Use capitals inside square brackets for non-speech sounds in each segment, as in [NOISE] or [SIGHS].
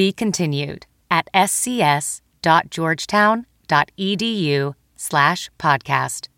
Be continued at scs.georgetown.edu slash podcast.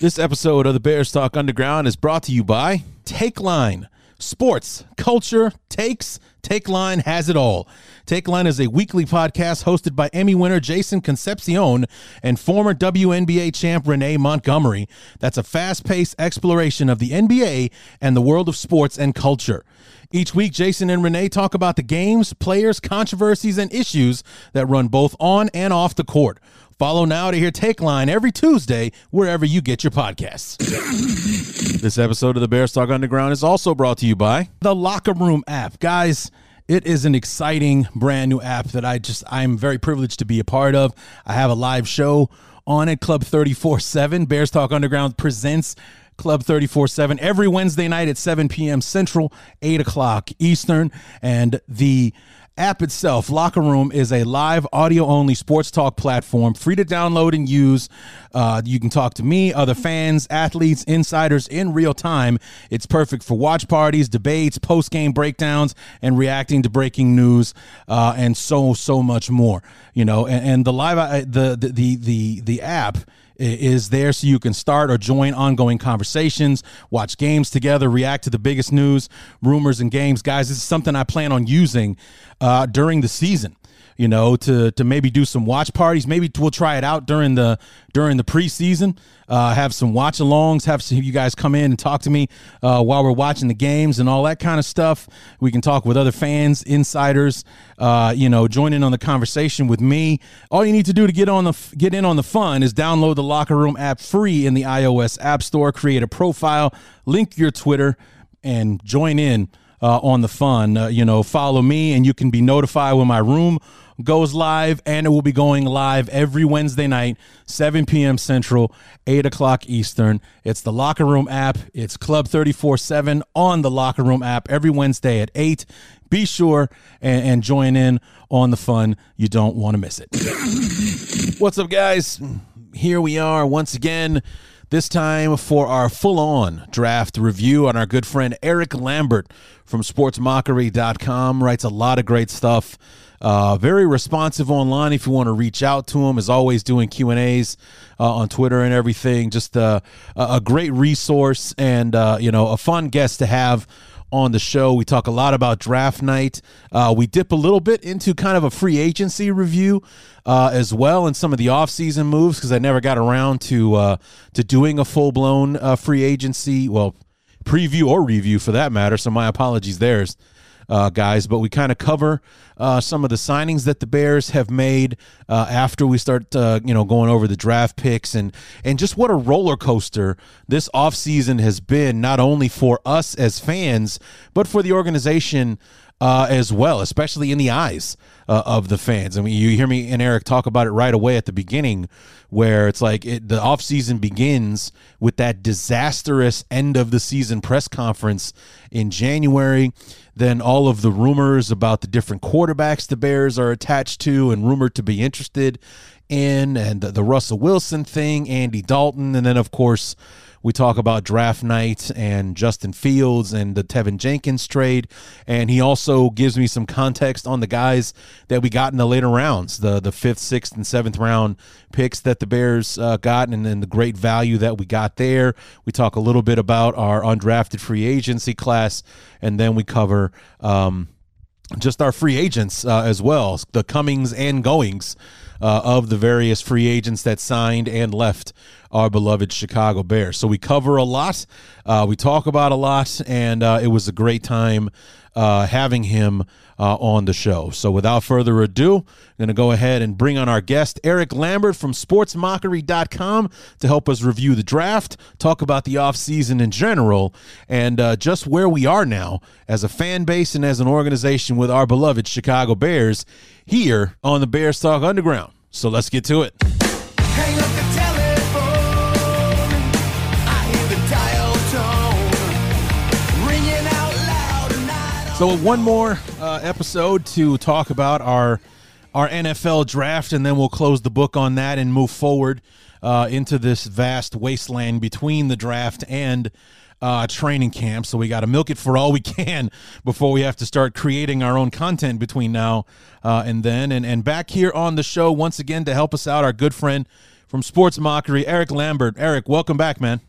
This episode of the Bears Talk Underground is brought to you by Take Line. Sports, culture, takes, Take Line has it all. Take Line is a weekly podcast hosted by Emmy winner Jason Concepcion and former WNBA champ Renee Montgomery. That's a fast paced exploration of the NBA and the world of sports and culture. Each week, Jason and Renee talk about the games, players, controversies, and issues that run both on and off the court. Follow now to hear Take Line every Tuesday, wherever you get your podcasts. [COUGHS] this episode of the Bears Talk Underground is also brought to you by the Locker Room app. Guys, it is an exciting brand new app that I just I'm very privileged to be a part of. I have a live show on it, Club 34-7. Bears Talk Underground presents Club 34 7 every Wednesday night at 7 p.m. Central, 8 o'clock Eastern. And the app itself, Locker Room, is a live audio only sports talk platform, free to download and use. Uh, you can talk to me, other fans, athletes, insiders in real time. It's perfect for watch parties, debates, post game breakdowns, and reacting to breaking news, uh, and so so much more. You know, and, and the live uh, the, the the the the app is there so you can start or join ongoing conversations, watch games together, react to the biggest news, rumors, and games. Guys, this is something I plan on using uh, during the season you know, to to maybe do some watch parties. Maybe we'll try it out during the during the preseason. Uh, have some watch alongs. Have some you guys come in and talk to me uh, while we're watching the games and all that kind of stuff. We can talk with other fans, insiders. Uh, you know, join in on the conversation with me. All you need to do to get on the get in on the fun is download the Locker Room app free in the iOS App Store. Create a profile, link your Twitter, and join in. Uh, on the fun. Uh, you know, follow me and you can be notified when my room goes live, and it will be going live every Wednesday night, 7 p.m. Central, 8 o'clock Eastern. It's the Locker Room app. It's Club 34 7 on the Locker Room app every Wednesday at 8. Be sure and, and join in on the fun. You don't want to miss it. [COUGHS] What's up, guys? Here we are once again. This time for our full on draft review on our good friend Eric Lambert from sportsmockery.com. Writes a lot of great stuff uh, very responsive online if you want to reach out to him. Is always doing Q and A's uh, on Twitter and everything. Just uh, a great resource and uh, you know a fun guest to have on the show. We talk a lot about draft night. Uh, we dip a little bit into kind of a free agency review uh, as well and some of the offseason moves because I never got around to uh, to doing a full blown uh, free agency. Well, preview or review for that matter. So my apologies there uh, guys, but we kind of cover uh, some of the signings that the Bears have made uh, after we start, uh, you know, going over the draft picks and and just what a roller coaster this offseason has been, not only for us as fans, but for the organization uh, as well, especially in the eyes uh, of the fans. I mean, you hear me and Eric talk about it right away at the beginning, where it's like it, the offseason begins with that disastrous end of the season press conference in January. Then all of the rumors about the different quarterbacks the Bears are attached to and rumored to be interested in, and the, the Russell Wilson thing, Andy Dalton, and then, of course, we talk about draft night and Justin Fields and the Teven Jenkins trade. And he also gives me some context on the guys that we got in the later rounds, the the fifth, sixth, and seventh round picks that the Bears uh, got, and then the great value that we got there. We talk a little bit about our undrafted free agency class, and then we cover. Um, just our free agents uh, as well, the comings and goings uh, of the various free agents that signed and left our beloved Chicago Bears. So we cover a lot, uh, we talk about a lot, and uh, it was a great time uh, having him uh, on the show. So without further ado, I'm going to go ahead and bring on our guest, Eric Lambert from sportsmockery.com to help us review the draft, talk about the offseason in general, and uh, just where we are now as a fan base and as an organization with our beloved Chicago Bears here on the Bears Talk Underground. So let's get to it. So one more uh, episode to talk about our our NFL draft, and then we'll close the book on that and move forward uh, into this vast wasteland between the draft and uh, training camp. So we got to milk it for all we [LAUGHS] can before we have to start creating our own content between now uh, and then. And and back here on the show once again to help us out, our good friend from Sports Mockery, Eric Lambert. Eric, welcome back, man.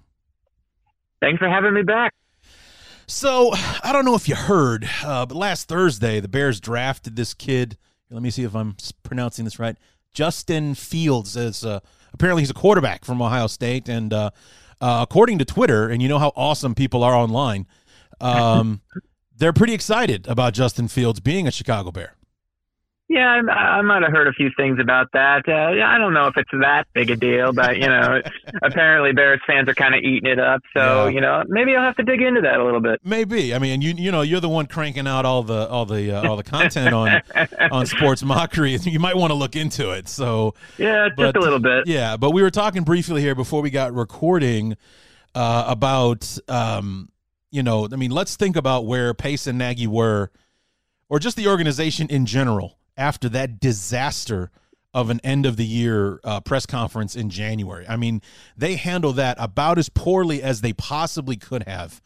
Thanks for having me back. So I don't know if you heard, uh, but last Thursday the Bears drafted this kid. Let me see if I'm pronouncing this right. Justin Fields is uh, apparently he's a quarterback from Ohio State, and uh, uh according to Twitter, and you know how awesome people are online, um, [LAUGHS] they're pretty excited about Justin Fields being a Chicago Bear. Yeah, I, I might have heard a few things about that. Uh, yeah, I don't know if it's that big a deal, but you know, [LAUGHS] apparently Bears fans are kind of eating it up. So yeah. you know, maybe I'll have to dig into that a little bit. Maybe. I mean, you you know, you're the one cranking out all the all the uh, all the content on [LAUGHS] on sports mockery. You might want to look into it. So yeah, but, just a little bit. Yeah, but we were talking briefly here before we got recording uh, about um, you know, I mean, let's think about where Pace and Nagy were, or just the organization in general after that disaster of an end of the year uh, press conference in January. I mean, they handle that about as poorly as they possibly could have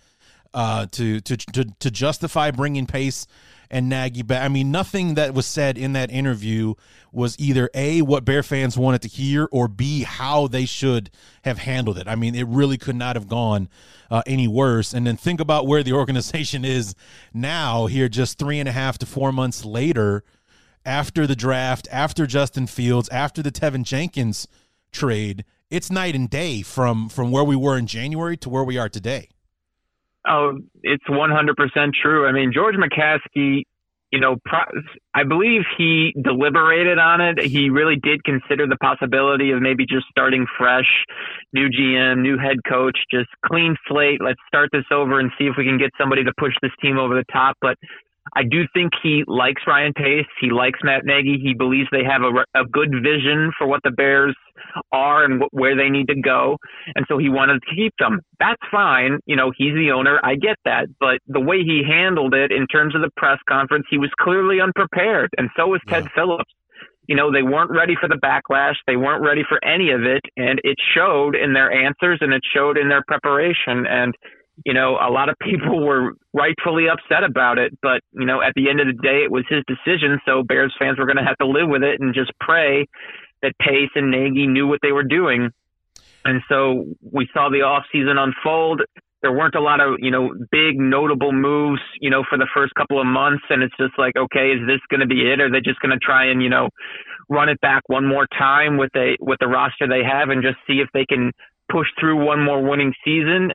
uh, to, to to to justify bringing Pace and Nagy back. I mean, nothing that was said in that interview was either a what Bear fans wanted to hear or b how they should have handled it. I mean, it really could not have gone uh, any worse. And then think about where the [LAUGHS] organization is now. Here, just three and a half to four months later after the draft, after Justin Fields, after the Teven Jenkins trade, it's night and day from from where we were in January to where we are today. Oh, it's 100% true. I mean, George McCaskey, you know, I believe he deliberated on it. He really did consider the possibility of maybe just starting fresh, new GM, new head coach, just clean slate. Let's start this over and see if we can get somebody to push this team over the top. But I do think he likes Ryan Pace. He likes Matt Nagy. He believes they have a, a good vision for what the Bears are and wh- where they need to go. And so he wanted to keep them. That's fine. You know, he's the owner. I get that. But the way he handled it in terms of the press conference, he was clearly unprepared. And so was Ted yeah. Phillips. You know, they weren't ready for the backlash. They weren't ready for any of it. And it showed in their answers and it showed in their preparation. And, you know, a lot of people [LAUGHS] were rightfully upset about it, but you know, at the end of the day, it was his decision. So Bears fans were going to have to live with it and just pray that Pace and Nagy knew what they were doing. And so we saw the off season unfold. There weren't a lot of, you know, big notable moves, you know, for the first couple of months. And it's just like, okay, is this going to be it? Are they just going to try and, you know, run it back one more time with a, with the roster they have and just see if they can push through one more winning season?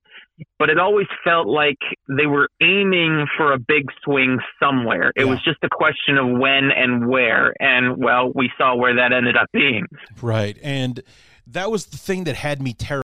but it always felt like they were aiming for a big swing somewhere. It yeah. was just a question of when and where. And well, we saw where that ended up being. Right. And that was the thing that had me terrified.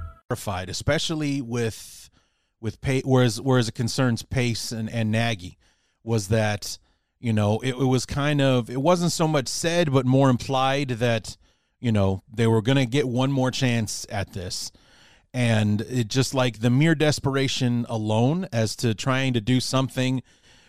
Especially with with pay, whereas whereas it concerns Pace and and Nagy, was that you know it, it was kind of it wasn't so much said but more implied that you know they were going to get one more chance at this. And it just like the mere desperation alone as to trying to do something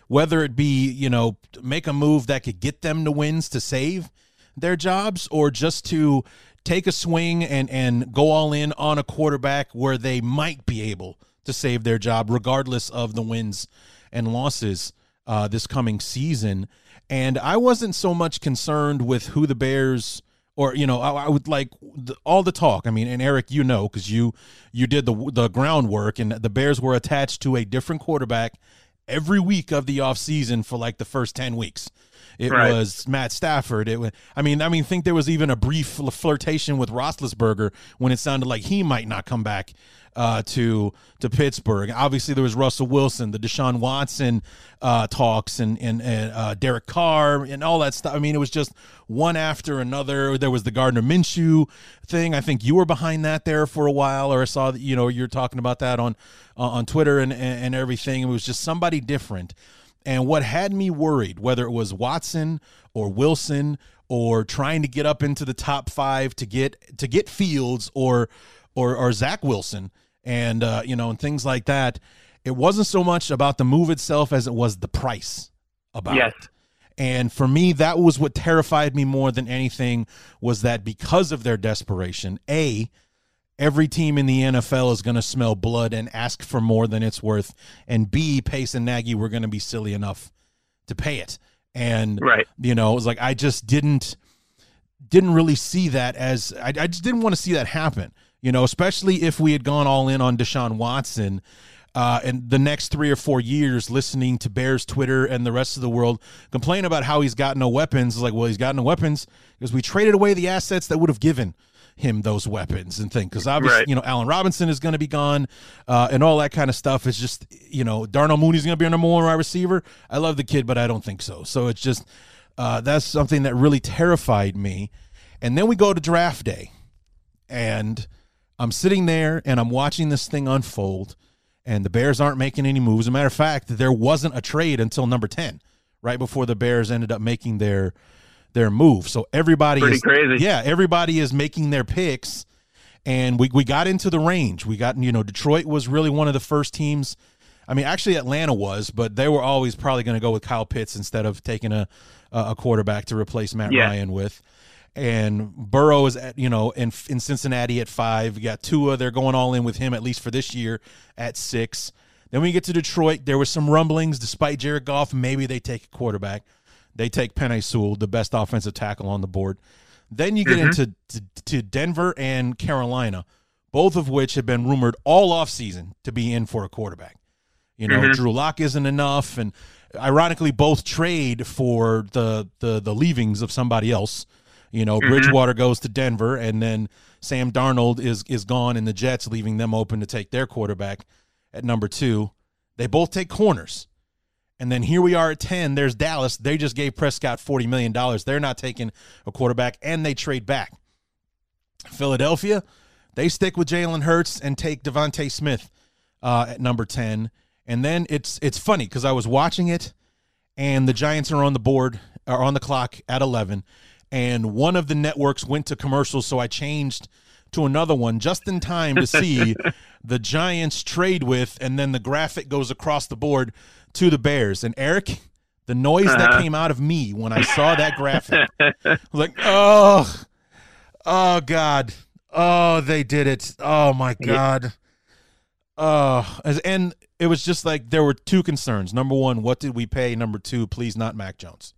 whether it be you know make a move that could get them to wins to save their jobs or just to take a swing and and go all in on a quarterback where they might be able to save their job regardless of the wins and losses uh, this coming season and i wasn't so much concerned with who the bears or you know I, I would like the, all the talk. I mean, and Eric, you know, because you you did the the groundwork, and the Bears were attached to a different quarterback every week of the offseason for like the first 10 weeks it right. was Matt Stafford. It was, I mean, I mean, think there was even a brief flirtation with Roethlisberger when it sounded like he might not come back uh, to to Pittsburgh. Obviously, there was Russell Wilson, the Deshaun Watson uh, talks, and and, and uh, Derek Carr, and all that stuff. I mean, it was just one after another. There was the Gardner Minshew thing. I think you were behind that there for a while, or I saw that you know you're talking about that on on Twitter and and everything. It was just somebody different. And what had me worried, whether it was Watson or Wilson or trying to get up into the top five to get to get Fields or or or Zach Wilson and uh, you know and things like that, it wasn't so much about the move itself as it was the price about yes. it. And for me, that was what terrified me more than anything was that because of their desperation, a every team in the NFL is going to smell blood and ask for more than it's worth. And B, Pace and Nagy were going to be silly enough to pay it. And right. you know, it was like I just didn't didn't really see that as I, I just didn't want to see that happen. You know, especially if we had gone all in on Deshaun Watson. Uh, and the next three or four years, listening to Bears Twitter and the rest of the world complain about how he's got no weapons, like, well, he's got no weapons because we traded away the assets that would have given him those weapons and things because obviously right. you know Allen Robinson is going to be gone uh, and all that kind of stuff. It's just you know Darnell Mooney's going to be our number one wide receiver. I love the kid, but I don't think so. So it's just uh, that's something that really terrified me. And then we go to draft day, and I'm sitting there and I'm watching this thing unfold, and the Bears aren't making any moves. As a matter of fact, there wasn't a trade until number ten, right before the Bears ended up making their their move. So everybody Pretty is crazy. Yeah, everybody is making their picks and we we got into the range. We got you know Detroit was really one of the first teams I mean, actually, Atlanta was, but they were always probably going to go with Kyle Pitts instead of taking a a quarterback to replace Matt yeah. Ryan with. And Burrow is at you know in in Cincinnati at five. You got Tua. They're going all in with him at least for this year at six. Then we get to Detroit. There was some rumblings, despite Jared Goff, maybe they take a quarterback. They take Penei Sewell, the best offensive tackle on the board. Then you get mm-hmm. into to, to, Denver and Carolina, both of which have been rumored all offseason to be in for a quarterback. You know, mm-hmm. Drew Lock isn't enough, and ironically, both trade for the the the leavings of somebody else. You know, mm-hmm. Bridgewater goes to Denver, and then Sam Darnold is is gone, and the Jets leaving them open to take their quarterback at number two. They both take corners. And then here we are at 10. There's Dallas. They just gave Prescott $40 million. They're not taking a quarterback, and they trade back. Philadelphia, they stick with Jalen Hurts and take DeVonta Smith uh, at number 10. And then it's it's funny because I was watching it, and the Giants are on the board, are on the clock at 11. And one of the networks went to commercials, so I changed to another one just in time to see [LAUGHS] the Giants trade with, and then the graphic goes across the board to the Bears. And Eric, the noise uh-huh. that came out of me when I saw that graphic, [LAUGHS] like, oh, oh God, oh they did it, oh my God, oh, and it was just like there were two concerns. Number one, what did we pay? Number two, please not Mac Jones.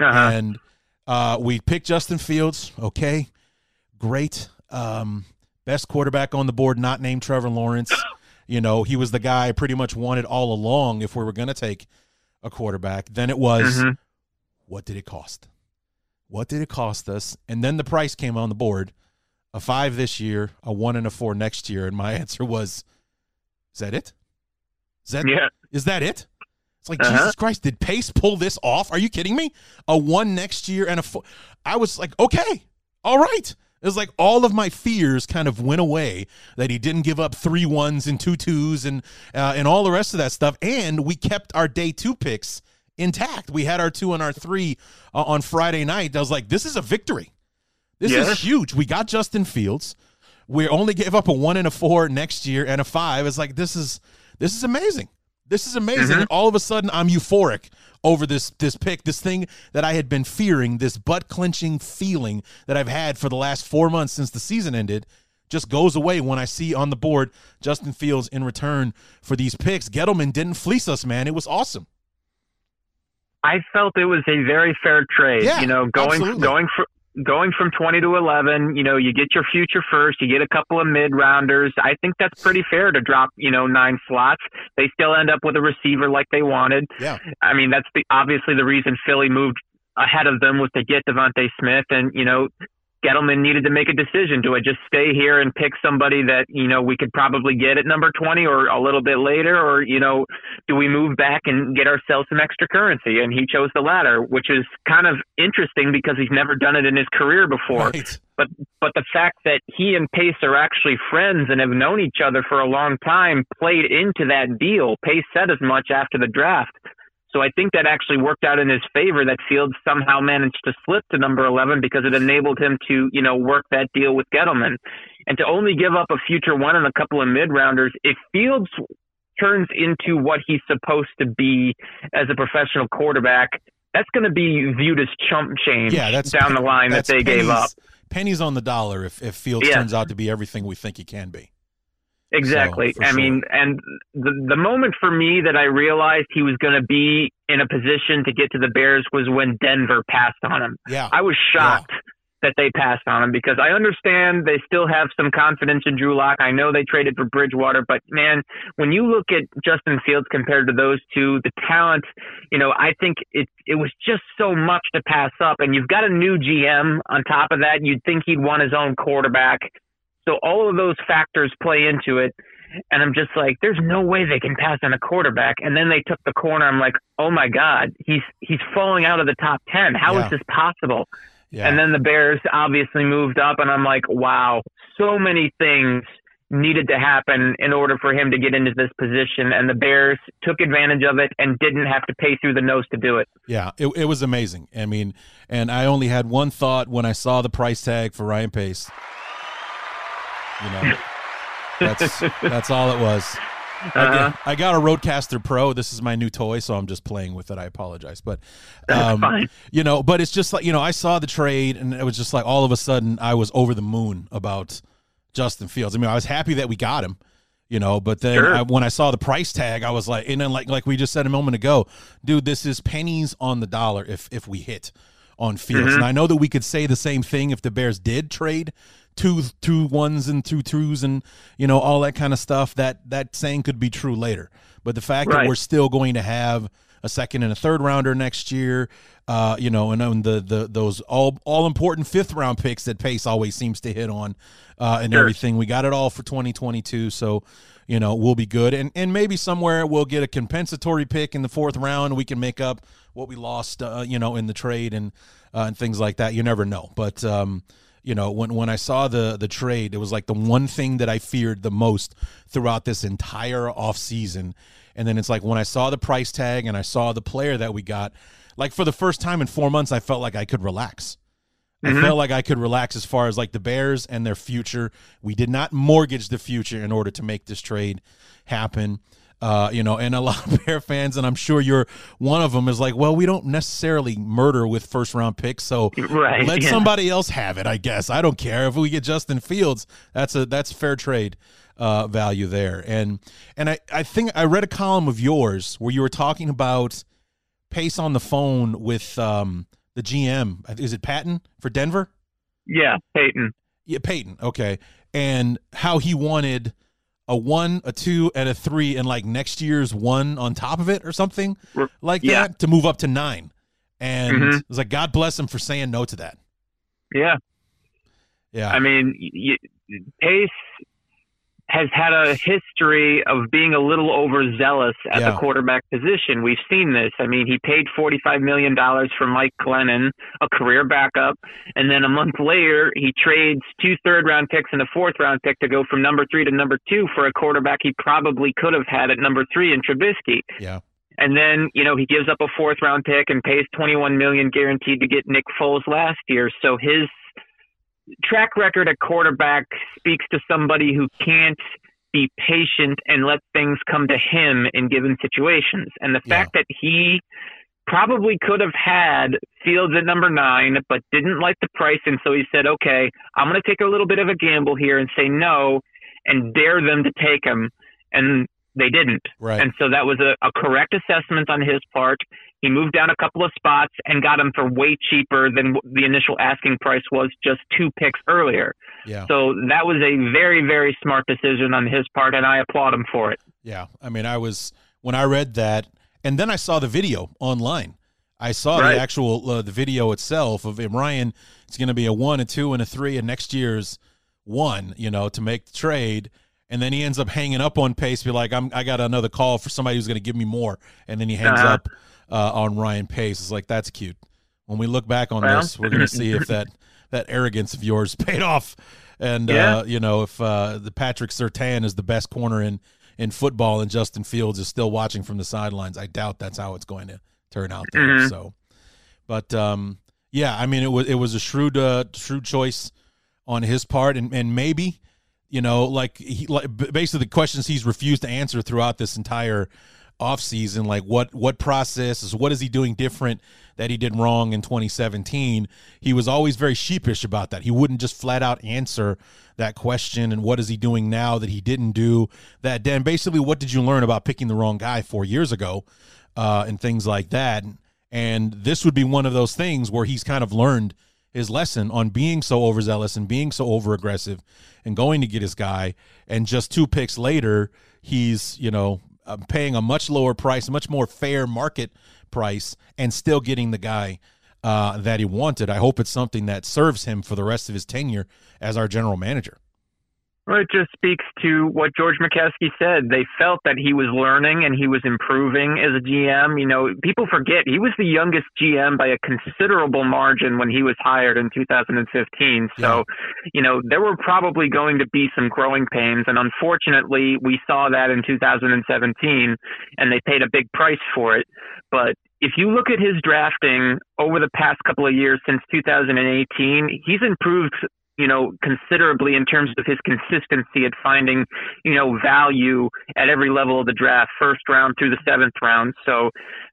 Uh-huh. And uh, we picked Justin Fields. Okay, great. Um, best quarterback on the board, not named Trevor Lawrence. [LAUGHS] You know, he was the guy I pretty much wanted all along if we were going to take a quarterback. Then it was, mm-hmm. what did it cost? What did it cost us? And then the price came on the board a five this year, a one and a four next year. And my [LAUGHS] answer was, is that it? Is that, yeah. is that it? It's like Uh-huh. Jesus Christ, did Pace pull this off? Are you kidding me? A one next year and a four. I was like, okay, all right. It was like all of my fears kind of went away that he didn't give up three ones and two twos and uh, and all the rest of that stuff. And we kept our day two picks intact. We had our two and our three uh, on Friday night. I was like, this is a victory. This Yeah. is huge. We got Justin Fields. We only gave up a one and a four next year and a five. It's like this is this is amazing. This is amazing. And all of a sudden, I'm euphoric over this this pick, this thing that I had been fearing, this butt clenching feeling that I've had for the last four months since the season ended, just goes away when I see on the board Justin Fields in return for these picks. Gettleman didn't fleece us, man. It was awesome. I felt it was a very fair trade. Yeah, you know, going absolutely. going from going from 20 to 11, you know, you get your future first, you get a couple of mid rounders. I think that's pretty fair to drop, you know, nine slots. They still end up with a receiver like they wanted. Yeah. I mean, that's the, obviously the reason Philly moved ahead of them was to get DeVonta Smith and, you know, Gettleman needed to make a decision. Do I just stay here and pick somebody that, you know, we could probably get at number 20 or a little bit later? Or, you know, do we move back and get ourselves some extra currency? And he chose the latter, which is kind of interesting because he's never done it in his career before. Right. But but the fact that he and Pace are actually friends and have known each other for a long time played into that deal. Pace said as much after the draft. So I think that actually worked out in his favor that Fields somehow managed to slip to number 11 because it enabled him to, you know, work that deal with Gettleman. And to only give up a future one and a couple of mid rounders, if Fields turns into what he's supposed to be as a professional quarterback, that's going to be viewed as chump change Yeah, that's down the line that that's they gave up. pennies- Pennies on the dollar if, if Fields Yeah. turns out to be everything we think he can be. Exactly. So, I mean, and the the moment for me that I realized he was going to be in a position to get to the Bears was when Denver passed on him. Yeah. I was shocked that they passed on him because I understand they still have some confidence in Drew Lock. I know they traded for Bridgewater, but man, when you look at Justin Fields compared to those two, the talent, you know, I think it it was just so much to pass up. And you've got a new GM on top of that. You'd think he'd want his own quarterback. So all of those factors play into it. And I'm just like, there's no way they can pass on a quarterback. And then they took the corner. I'm like, oh my God, he's he's falling out of the top ten. How is Yeah. this possible? Yeah. And then the Bears obviously moved up, and I'm like, wow, so many things needed to happen in order for him to get into this position. And the Bears took advantage of it and didn't have to pay through the nose to do it. Yeah, it, it was amazing. I mean, and I only had one thought when I saw the price tag for Ryan Pace. You know, [LAUGHS] that's that's all it was. I, Uh-huh. got, I got a RodeCaster Pro. This is my new toy, so I'm just playing with it. I apologize, but um, fine. you know, but it's just like you know, I saw the trade, and it was just like all of a sudden I was over the moon about Justin Fields. I mean, I was happy that we got him, you know, but then Sure. I, when I saw the price tag, I was like, and then like like we just said a moment ago, dude, this is pennies on the dollar if if we hit on Fields. And I know that we could say the same thing if the Bears did trade two two ones and two twos and you know all that kind of stuff. That that saying could be true later. But the fact that we're still going to have a second and a third rounder next year, uh, you know, and then the the those all all important fifth round picks that Pace always seems to hit on, uh, and Sure. everything. We got it all for 2022, so you know we'll be good, and and maybe somewhere we'll get a compensatory pick in the fourth round. We can make up what we lost, uh, you know, in the trade and uh, and things like that. You never know, but. um you know when when I saw the the trade it was like the one thing that I feared the most throughout this entire offseason and then it's like when I saw the price tag and I saw the player that we got like for the first time in 4 months I felt like I could relax I mm-hmm. felt like I could relax as far as like the Bears and their future. We did not mortgage the future in order to make this trade happen. Uh, you know, and a [LAUGHS] lot of Bear fans, and I'm sure you're one of them, is like, well, we don't necessarily murder with first round picks, so Right, let yeah. somebody else have it. I guess I don't care if we get Justin Fields. That's a that's fair trade uh, value there. And and I I think I read a column of yours where you were talking about Pace on the phone with um, the GM. Is it Patton for Denver? Yeah, Paton. Yeah, Paton. Okay, and how he wanted a one, a two, and a three, and like next year's one on top of it or something like yeah. that to move up to nine. And Mhm. it was like, God bless him for saying no to that. Yeah. Yeah, I mean, y y- Pace has had a history of being a little overzealous at Yeah. the quarterback position. We've seen this. I mean, he paid $45 million for Mike Glennon, a career backup, and then a month later, he trades two third round picks and a fourth round pick to go from number three to number two for a quarterback he probably could have had at number three in Trubisky. Yeah. And then, you know, he gives up a fourth round pick and pays 21 million guaranteed to get Nick Foles last year. So his track record at quarterback speaks to somebody who can't be patient and let things come to him in given situations. And the Yeah. fact that he probably could have had Fields at number nine, but didn't like the price. And so he said, okay, I'm going to take a little bit of a gamble here and say no and dare them to take him. And they didn't. Right. And so that was a, a correct assessment on his part. He moved down a couple of spots and got him for way cheaper than the initial asking price was just two picks earlier. Yeah. So that was a very, very smart decision on his part, and I applaud him for it. Yeah, I mean, I was when I read that, and then I saw the video online. I saw Right. the actual uh, the video itself of him. Ryan. It's going to be a one, a two, and a three, and next year's one. You know, to make the trade, and then he ends up hanging up on Pace. Be like, I'm I got another call for somebody who's going to give me more, and then he hangs Uh-huh. up uh, on Ryan Pace. It's like that's cute. When we look back on Well. this, we're going to see if [LAUGHS] that that arrogance of yours [LAUGHS] paid off, and Yeah. uh, you know if uh, the Patrick Surtain is the best corner in in football and Justin Fields is still watching from the sidelines. I doubt that's how it's going to turn out there. Mhm. So, but um, yeah, I mean it was it was a shrewd uh, shrewd choice on his part, and and maybe you know like he like basically the questions he's refused to answer throughout this entire offseason like what what process is what is he doing different that he did wrong in 2017 he was always very sheepish about that. He wouldn't just flat out answer that question and what is he doing now that he didn't do that. Then basically what did you learn about picking the wrong guy four years ago uh, and things like that? And this would be one of those things where he's kind of learned his lesson on being so overzealous and being so over aggressive and going to get his guy. And just two picks later he's you know uh, paying a much lower price much more fair market price and still getting the guy uh, that he wanted. I hope it's something that serves him for the rest of his tenure as our general manager Well, it just speaks to what George McCaskey said. They felt that he was learning and he was improving as a GM. You know, people forget he was the youngest GM by a considerable margin when he was hired in 2015. So, you know, there were probably going to be some growing pains. And unfortunately, we saw that in 2017 and they paid a big price for it. But if you look at his drafting over the past couple of years since 2018, he's improved you know, considerably in terms of his consistency at finding, you know, value at every level of the draft, first round through the seventh round. So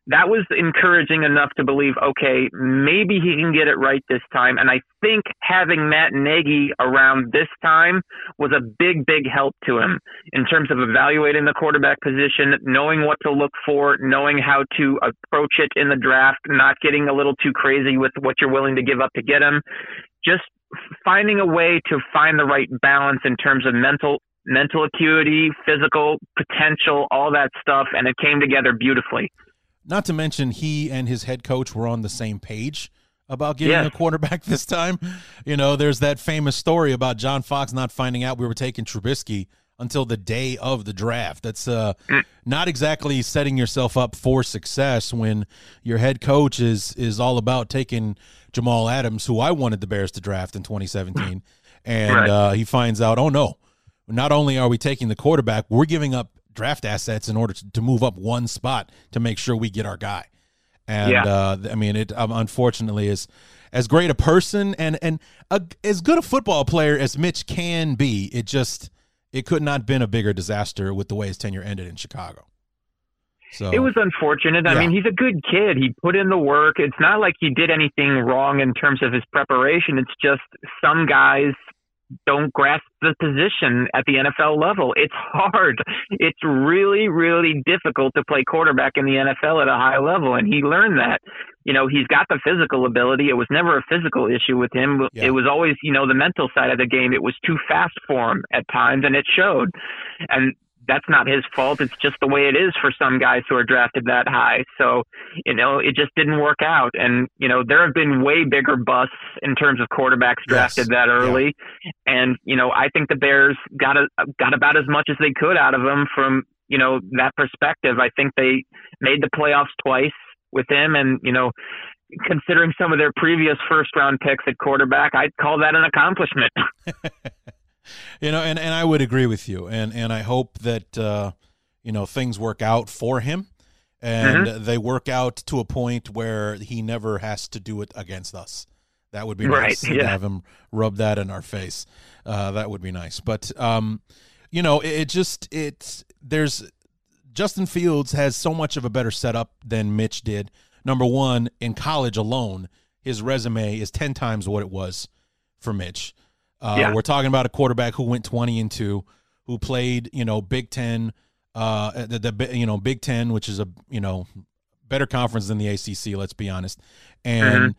that was encouraging enough to believe, okay, maybe he can get it right this time. And I think having Matt Nagy around this time was a big, big help to him in terms of evaluating the quarterback position, knowing what to look for, knowing how to approach it in the draft, not getting a little too crazy with what you're willing to give up to get him. Just finding a way to find the right balance in terms of mental mental acuity, physical potential, all that stuff, and it came together beautifully. Not to mention, he and his head coach were on the same page about getting Yes. a quarterback [LAUGHS] this time. You know, there's that famous story about John Fox not finding out we were taking Trubisky until the day of the draft. That's uh, not exactly setting yourself up for success when your head coach is is all about taking Jamal Adams, who I wanted the Bears to draft in 2017, [LAUGHS] and Right. uh, he finds out, oh no, not only are we taking the quarterback, we're giving up draft assets in order to, to move up one spot to make sure we get our guy. And Yeah. uh, I mean, it um, unfortunately is as great a person and and a, as good a football player as Mitch can be. It just it could not have been a bigger disaster with the way his tenure ended in Chicago. So It was unfortunate. I Yeah. mean, he's a good kid. He put in the work. It's not like he did anything wrong in terms of his preparation. It's just some guys don't grasp the position at the NFL level. It's hard. It's really, really difficult to play quarterback in the NFL at a high level. And he learned that. You know, he's got the physical ability. It was never a physical issue with him. Yeah. It was always, you know, the mental side of the game. It was too fast for him at times, and it showed. And that's not his fault. It's just the way it is for some guys who are drafted that high. So, you know, it just didn't work out. And, you know, there have been way bigger busts in terms of quarterbacks drafted yes. that early. Yeah. And, you know, I think the Bears got a, got about as much as they could out of him from, you know, that perspective. I think they made the playoffs twice with him and, you know, considering some of their previous first round picks at quarterback, I'd call that an accomplishment. [LAUGHS] you know, and, and I would agree with you. And, and I hope that, uh, you know, things work out for him and mm-hmm. they work out to a point where he never has to do it against us. That would be nice yeah. to have him rub that in our face. Uh, that would be nice. But, um, you know, it, it just, it's, there's, Justin Fields has so much of a better setup than Mitch did number one, in college alone, his resume is 10 times what it was for Mitch. Uh, yeah. We're talking about a quarterback who went 20 and 2, who played, you know, Big Ten, uh, the, the, you know, Big Ten, which is a, you know, better conference than the ACC, let's be honest. And,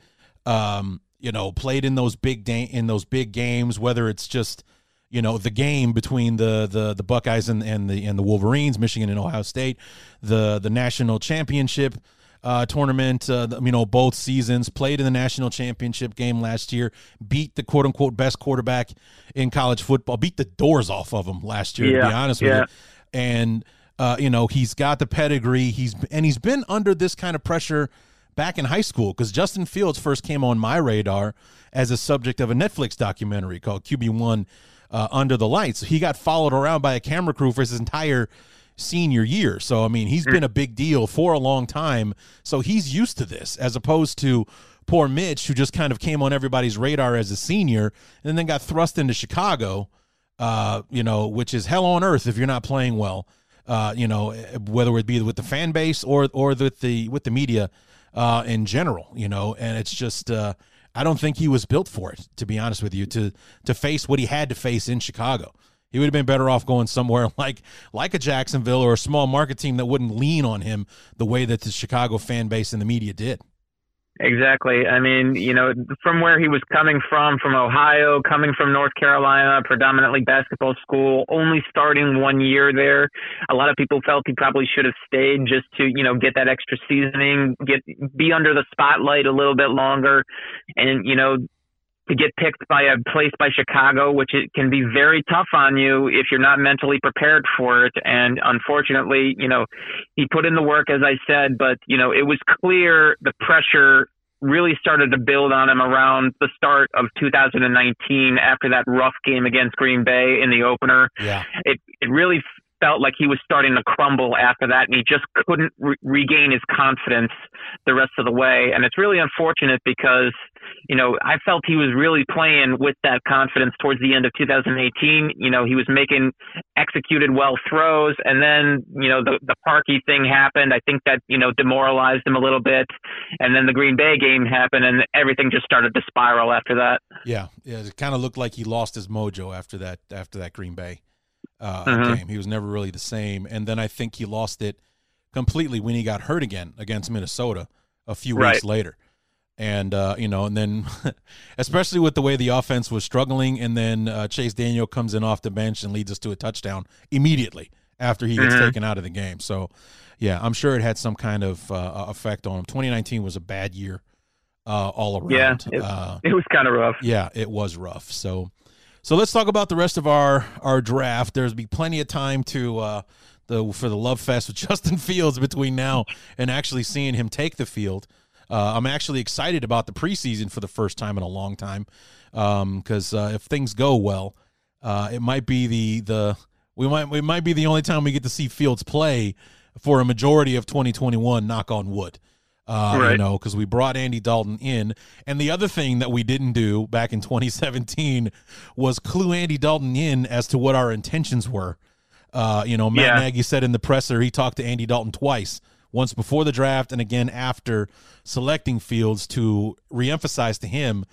mm-hmm. um, you know, played in those big da- in those big games, whether it's just, you know, the game between the the the Buckeyes and, and the and the Wolverines, Michigan and Ohio State, the the national championship, uh, tournament, uh, you know, both seasons, played in the national championship game last year, beat the quote unquote best quarterback in college football, beat the doors off of him last year, yeah, to be honest with you. And, uh, you know, he's got the pedigree. He's and he's been under this kind of pressure back in high school because Justin Fields first came on my radar as a subject of a Netflix documentary called QB1 uh, Under the Lights. He got followed around by a camera crew for his entire senior year. So I mean, he's been a big deal for a long time. So he's used to this as opposed to poor Mitch who just kind of came on everybody's radar as a senior and then got thrust into Chicago, uh, you know, which is hell on earth if you're not playing well. Uh, you know, whether it be with the fan base or or with the with the media uh, in general, you know, and it's just uh, I don't think he was built for it, to be honest with you, to to face what he had to face in Chicago. He would have been better off going somewhere [LAUGHS] like like a Jacksonville or a small market team that wouldn't lean on him the way that the Chicago fan base and the media did. Exactly. I mean, you know, from where he was coming from, from Ohio, coming from North Carolina, predominantly basketball school, only starting one year there. A lot of people felt he probably should have stayed just to, you know, get that extra seasoning, get be under the spotlight a little bit longer. And, you know, to get picked by a place by Chicago, which it can be very tough on you if you're not mentally prepared for it. And unfortunately, you know, he put in the work, as I said, but, you know, it was clear the pressure really started to build on him around the start of 2019 after that rough game against Green Bay in the opener. Yeah. It, it really felt like he was starting to crumble after that, and he just couldn't re- regain his confidence the rest of the way. And it's really unfortunate because, you know, I felt he was really playing with that confidence towards the end of 2018. You know, he was making executed well throws, and then, you know, the the Parkey thing happened. I think that you know demoralized him a little bit, and then the Green Bay game happened, and everything just started to spiral after that. Yeah, yeah, it kind of looked like he lost his mojo after that after that Green Bay uh, mm-hmm. game. He was never really the same. And then I think he lost it completely when he got hurt again against Minnesota a few right. weeks later. And uh, you know, and then [LAUGHS] especially with the way the offense was struggling, and then uh, Chase Daniel comes in off the bench and leads us to a touchdown immediately after he gets mm-hmm. taken out of the game. So, yeah, I'm sure it had some kind of uh, effect on him. 2019 was a bad year uh, all around. Yeah, it, uh, it was kind of rough. Yeah, it was rough. So, so let's talk about the rest of our our draft. There's be plenty of time to uh, the for the love fest with [LAUGHS] Justin Fields between now and actually seeing him take the field. Uh, I'm actually excited about the preseason for the first time in a long time because um, uh, if things go well, uh, it might be the the we might we might be the only time we get to see Fields play for a majority of 2021. Knock on wood. Uh, right. You know, because we brought Andy Dalton in. And the other thing that we didn't do back in [LAUGHS] 2017 was clue Andy Dalton in as to what our intentions were. Uh, you know, Matt yeah. Nagy said in the presser he talked to Andy Dalton twice, once before the draft and again after selecting Fields to reemphasize to him,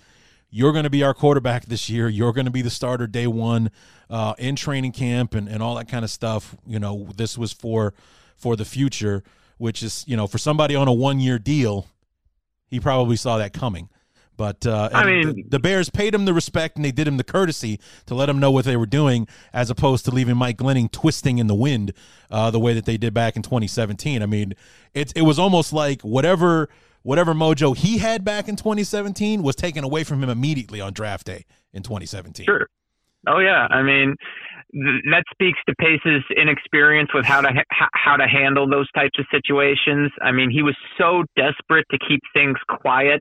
you're going to be our quarterback this year. You're going to be the starter day one uh, in training camp and, and all that kind of stuff. You know, this was for for the future which is, you know, for somebody on a one year deal, he probably saw that coming. But uh, I mean- the, the Bears paid him the respect and they did him the courtesy to let him know what they were doing, as opposed to leaving Mike Glennon twisting in the wind uh, the way that they did back in 2017. I mean, it it was almost like whatever whatever mojo he had back in 2017 was taken away from him immediately on draft day in 2017. Sure. Oh yeah. I mean, that speaks to Pace's inexperience with how to ha- how to handle those types of situations. I mean, he was so desperate to keep things quiet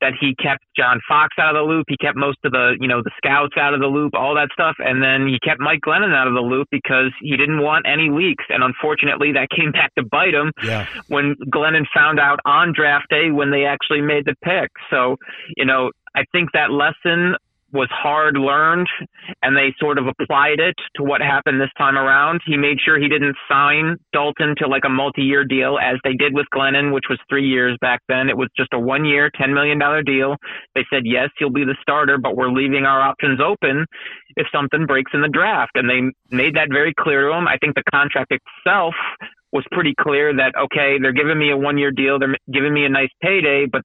that he kept John Fox out of the loop. He kept most of the you know the scouts out of the loop, all that stuff, and then he kept Mike Glennon out of the loop because he didn't want any leaks. And unfortunately, that came back to bite him Yeah. when Glennon found out on draft day when they actually made the pick. So, you know, I think that lesson was hard learned and they sort of applied it to what happened this time around. He made sure he didn't sign Dalton to like a multi-year deal as they did with Glennon, which was three years back then. It was just a one year, $10 million deal. They said, yes, you'll be the starter, but we're leaving our options open if something breaks in the draft. And they made that very clear to him. I think the contract itself was pretty clear that, okay, they're giving me a one year deal. They're giving me a nice payday, but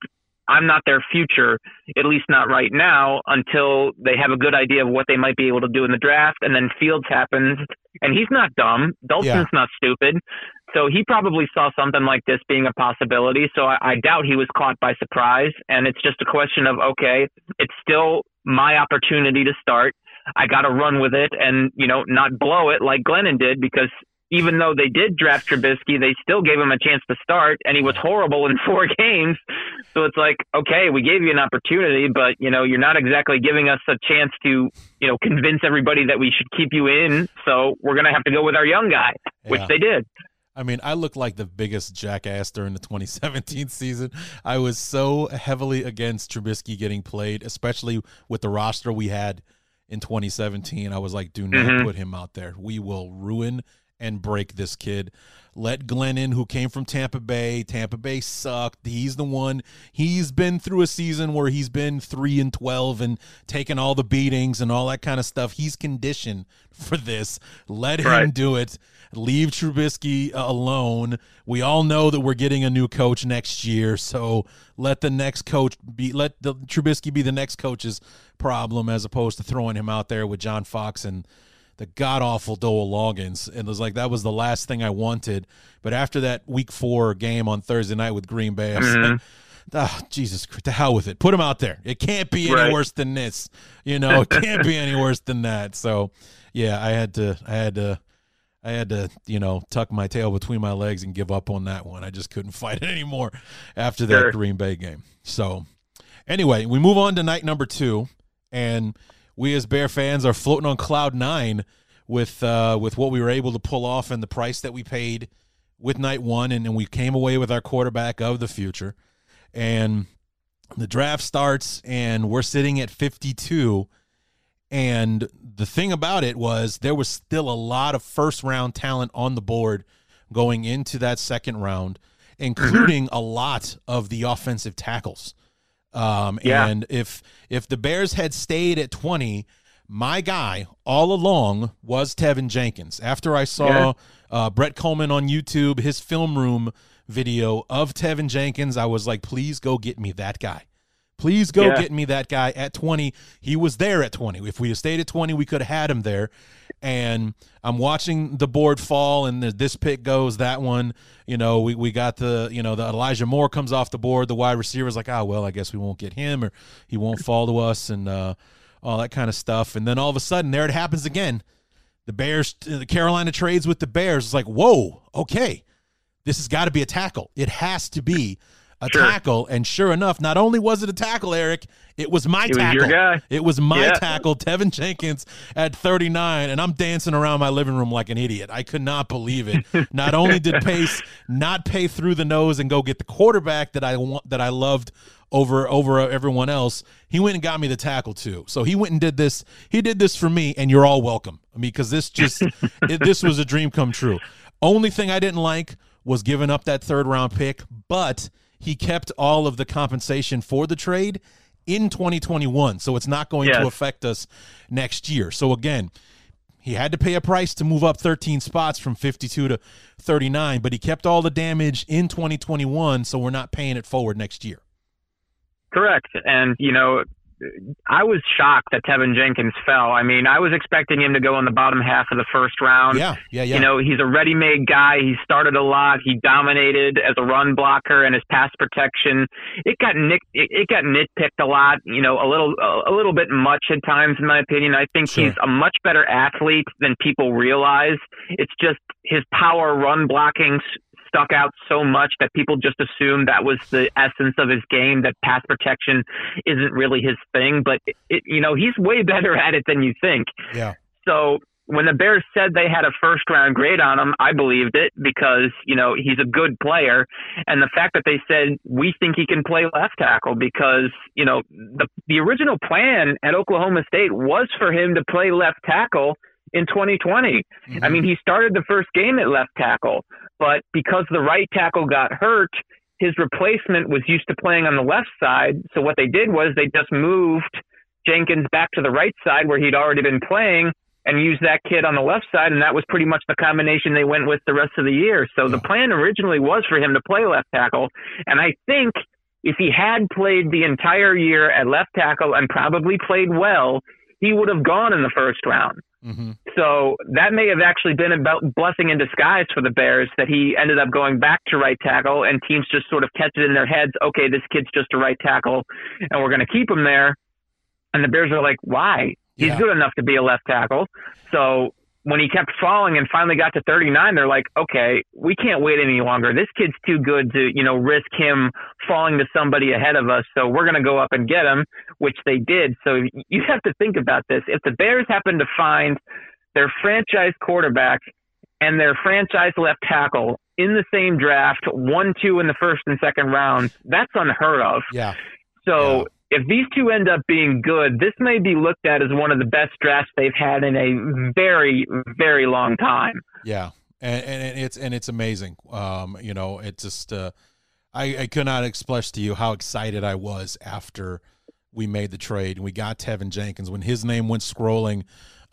I'm not their future, at least not right now, until they have a good idea of what they might be able to do in the draft. And then Fields happens, and he's not dumb. Dalton's Yeah. not stupid. So he probably saw something like this being a possibility. So I, I doubt he was caught by surprise. And it's just a question of, okay, it's still my opportunity to start. I got to run with it and, you know, not blow it like Glennon did because even though they did draft Trubisky, they still gave him a chance to start, and he was horrible in [LAUGHS] four games. So it's like, okay, we gave you an opportunity, but you know, you're not exactly giving us a chance to, you know, convince everybody that we should keep you in. So we're gonna have to go with our young guy, which Yeah. they did. I mean, I looked like the biggest jackass during the [LAUGHS] 2017 season. I was so heavily against Trubisky getting played, especially with the roster we had in 2017. I was like, do not Mhm. put him out there. We will ruin and break this kid. Let Glennon, who came from Tampa Bay, Tampa Bay sucked. He's the one. He's been through a season where he's been three and twelve and taking all the beatings and all that kind of stuff. He's conditioned for this. Let him Right. do it. Leave Trubisky uh, alone. We all know that we're getting a new coach next year, so let the next coach be let the Trubisky be the next coach's problem as opposed to throwing him out there with John Fox and the god awful Dowell Loggins. And it was like that was the last thing I wanted. But after that week four game on Thursday night with Green Bay, I was like, ah, Jesus Christ, to hell with it. Put him out there. It can't be any Right. worse than this. You know, it can't be any worse than that. So yeah, I had to I had to I had to, you know, tuck my tail between my legs and give up on that one. I just couldn't [LAUGHS] fight it anymore after that Sure. Green Bay game. So, anyway, we move on to night number two, and we as Bear fans are floating on cloud nine with uh, with what we were able to pull off and the price that we paid with night one, and, and we came away with our quarterback of the future. And the draft starts, and we're sitting at 52. And the thing about it was there was still a lot of first round talent on the board going into that second round, including a lot of the offensive tackles. Um, Yeah. And if if the Bears had stayed at 20, my guy all along was Teven Jenkins. After I saw Yeah. uh, Brett Kollmann on YouTube, his film room video of Teven Jenkins, I was like, please go get me that guy. Please go Yeah. get me that guy at 20. He was there at 20. If we had stayed at 20, we could have had him there. And I'm watching the board fall, and this pick goes, that one. You know, we, we got the, you know, the Elijah Moore comes off the board. The wide receiver's like, oh, well, I guess we won't get him, or he won't fall to us, and uh, all that kind of stuff. And then all of a sudden, there it happens again. The Bears, the Carolina trades with the Bears. It's like, whoa, okay, this has got to be a tackle. It has to be a Sure. tackle. And sure enough, not only was it a tackle, Eric, it was my It was tackle. guy. It was my Yeah. tackle, Teven Jenkins at 39, and I'm dancing around my living room like an idiot. I could not believe it. [LAUGHS] not only did Pace not pay through the nose and go get the quarterback that I want that I loved over over everyone else, he went and got me the tackle too. So he went and did this. He did this for me, and you're all welcome. I mean, because this just [LAUGHS] it, this was a dream come true. Only thing I didn't like was giving up that third round pick, but he kept all of the compensation for the trade in 2021. So it's not going to affect us next year. So again, he had to pay a price to move up 13 spots from 52 to 39, but he kept all the damage in 2021, so we're not paying it forward next year. Correct. And, you know, I was shocked that Teven Jenkins fell. I mean, I was expecting him to go in the bottom half of the first round. Yeah, yeah, yeah. You know, he's a ready-made guy. He started a lot. He dominated as a run blocker and his pass protection. It got nick, it, it got nitpicked a lot. You know, a little, a, a little bit much at times, in my opinion. I think Sure. he's a much better athlete than people realize. It's just his power run blocking stuck out so much that people just assumed that was the essence of his game. That pass protection isn't really his thing, but it, it, you know he's way [LAUGHS] better at it than you think. Yeah. So when the Bears said they had a first round grade on him, I believed it because, you know, he's a good player. And the fact that they said, we think he can play left tackle because, you know, the, the original plan at Oklahoma State was for him to play left tackle in 2020. I mm-hmm. mean, he started the first game at left tackle, but because the right tackle got hurt, his replacement was used to playing on the left side. So what they did was they just moved Jenkins back to the right side where he'd already been playing and used that kid on the left side. And that was pretty much the combination they went with the rest of the year. So the plan originally was for him to play left tackle. And I think if he had played the entire year at left tackle and probably played well, he would have gone in the first round. Hmm So that may have actually been a blessing in disguise for the Bears that he ended up going back to right tackle and teams just sort of catch it in their heads, okay, this kid's just a right tackle and we're going to keep him there. And the Bears are like, why? He's Yeah. good enough to be a left tackle. So when he kept falling and finally got to 39, they're like, okay, we can't wait any longer. This kid's too good to, you know, risk him falling to somebody ahead of us. So we're going to go up and get him, which they did. So you have to think about this. If the Bears happen to find their franchise quarterback and their franchise left tackle in the same draft, one, two in the first and second rounds, that's unheard of. Yeah. So if these two end up being good, this may be looked at as one of the best drafts they've had in a very, very long time. Yeah, and, and it's and it's amazing. Um, you know, it just uh, I I could not express to you how excited I was after we made the trade and we got Teven Jenkins when his name went scrolling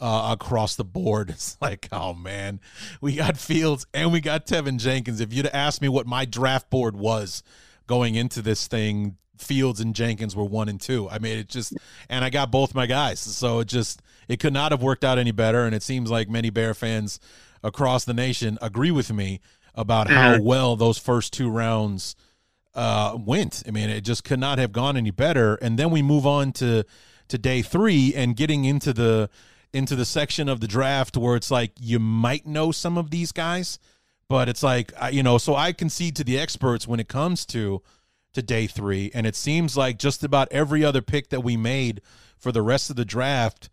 uh, across the board. [LAUGHS] It's like, oh man, we got Fields and we got Teven Jenkins. If you'd asked me what my draft board was going into this thing, Fields and Jenkins were one and two. I mean, it just, and I got both my guys. So it just, it could not have worked out any better. And it seems like many Bear fans across the nation agree with me about how well those first two rounds uh, went. I mean, it just could not have gone any better. And then we move on to to day three and getting into the into the section of the draft where it's like you might know some of these guys, but it's like you know. So I concede to the experts when it comes to to day three, and it seems like just about every other pick that we made for the rest of the draft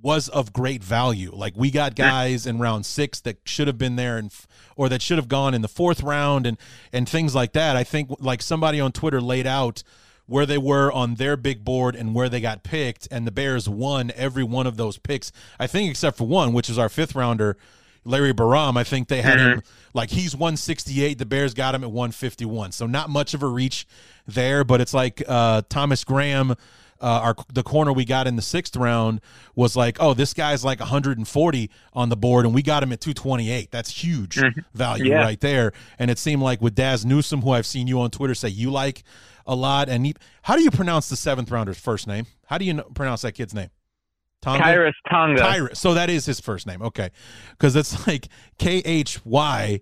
was of great value. Like we got guys in round six that should have been there and or that should have gone in the fourth round and and things like that. I think like somebody on Twitter laid out where they were on their big board and where they got picked, and the Bears won every one of those picks. I think except for one, which is our fifth rounder, Larry Borom. I think they had him like he's 168. The Bears got him at 151. So not much of a reach there, but it's like uh, Thomas Graham uh, our the corner we got in the sixth round was like, oh, this guy's like 140 on the board, and we got him at 228. That's huge value Yeah. right there. And it seemed like with Dazz Newsome, who I've seen you on Twitter say you like a lot, and he, how do you pronounce the seventh rounder's first name? How do you pronounce that kid's name? Tonga? Khyiris Tonga. Khyiris. So that is his first name. Okay. Because it's like K H Y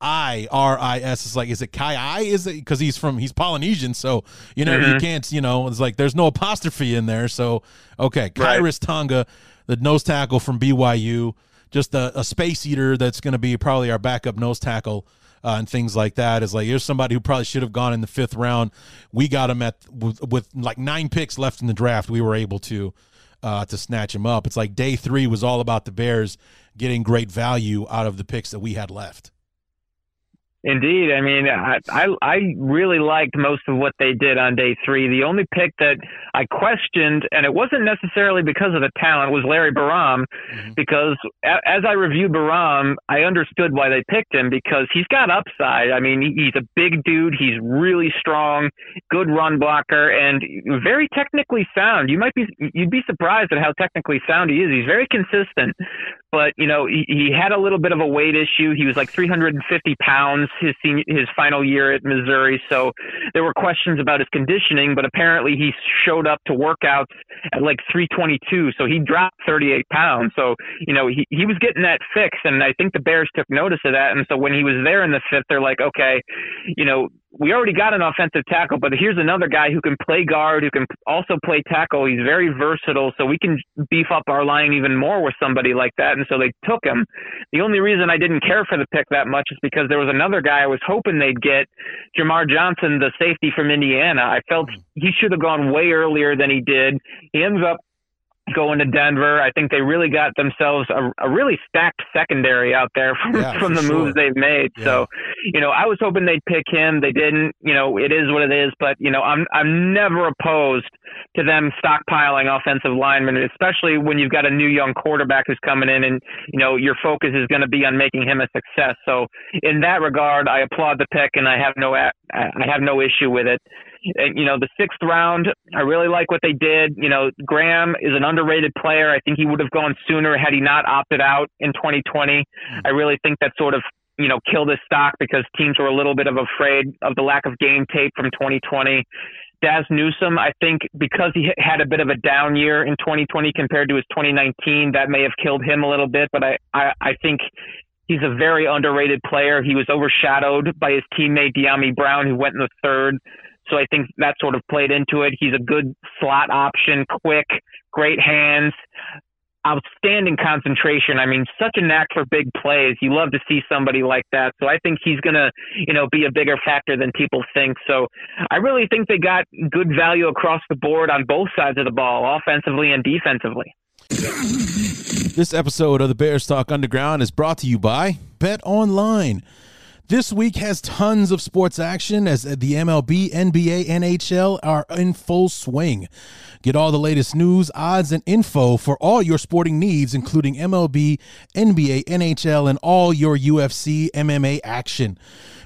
I R I S. It's like, is it Kai I? Is it because he's from, he's Polynesian. So, you know, you can't, you know, it's like there's no apostrophe in there. So, okay. Right. Khyiris Tonga, the nose tackle from BYU, just a, a space eater that's going to be probably our backup nose tackle. Uh, and things like that is like here's somebody who probably should have gone in the fifth round. We got him at with, with like nine picks left in the draft. We were able to uh, to snatch him up. It's like day three was all about the Bears getting great value out of the picks that we had left. Indeed. I mean, I, I I really liked most of what they did on day three. The only pick that I questioned, and it wasn't necessarily because of the talent, was Larry Borom. Mm-hmm. Because a, as I reviewed Borom, I understood why they picked him because he's got upside. I mean, he, he's a big dude. He's really strong, good run blocker, and very technically sound. You might be you'd be surprised at how technically sound he is. He's very consistent. But you know he, he had a little bit of a weight issue. He was like 350 pounds his senior, his final year at Missouri, so there were questions about his conditioning. But apparently he showed up to workouts at like 322, so he dropped 38 pounds. So you know he he was getting that fix, and I think the Bears took notice of that. And so when he was there in the fifth, they're like, okay, you know we already got an offensive tackle, but here's another guy who can play guard, who can also play tackle. He's very versatile, so we can beef up our line even more with somebody like that. And so they took him. The only reason I didn't care for the pick that much is because there was another guy I was hoping they'd get, Jamar Johnson, the safety from Indiana. I felt hmm. he should have gone way earlier than he did. He ends up going to Denver. I think they really got themselves a, a really stacked secondary out there [LAUGHS] from, Yeah, from the moves they've made. Yeah. So, you know, I was hoping they'd pick him. They didn't. You know, it is what it is. But you know, I'm I'm never opposed to them stockpiling offensive linemen, especially when you've got a new young quarterback who's coming in, and you know your focus is going to be on making him a success. So, in that regard, I applaud the pick, and I have no I have no issue with it. And, you know, the sixth round, I really like what they did. You know, Graham is an underrated player. I think he would have gone sooner had he not opted out in 2020. I really think that sort of, you know, killed his stock because teams were a little bit of afraid of the lack of game tape from 2020. Dazz Newsome, I think because he had a bit of a down year in 2020 compared to his 2019, that may have killed him a little bit. But I, I, I think he's a very underrated player. He was overshadowed by his teammate Dyami Brown, who went in the third. So I think that sort of played into it. He's a good slot option, quick, great hands, outstanding concentration. I mean, such a knack for big plays. You love to see somebody like that. So I think he's going to, you know, be a bigger factor than people think. So I really think they got good value across the board on both sides of the ball, offensively and defensively. This episode of the Bears Talk Underground is brought to you by Bet Online. This week has tons of sports action as the MLB, NBA, NHL are in full swing. Get all the latest news, odds, and info for all your sporting needs, including MLB, NBA, NHL, and all your UFC MMA action.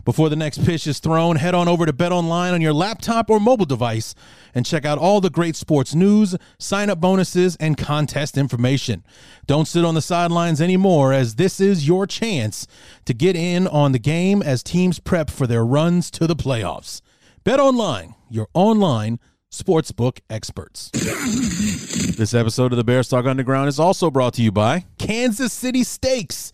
Before the next pitch is thrown, head on over to Bet Online on your laptop or mobile device and check out all the great sports news, sign up bonuses, and contest information. Don't sit on the sidelines anymore, as this is your chance to get in on the game as teams prep for their runs to the playoffs. Bet Online, your online sportsbook experts. This episode of the Bears Talk Underground is also brought to you by Kansas City Steaks.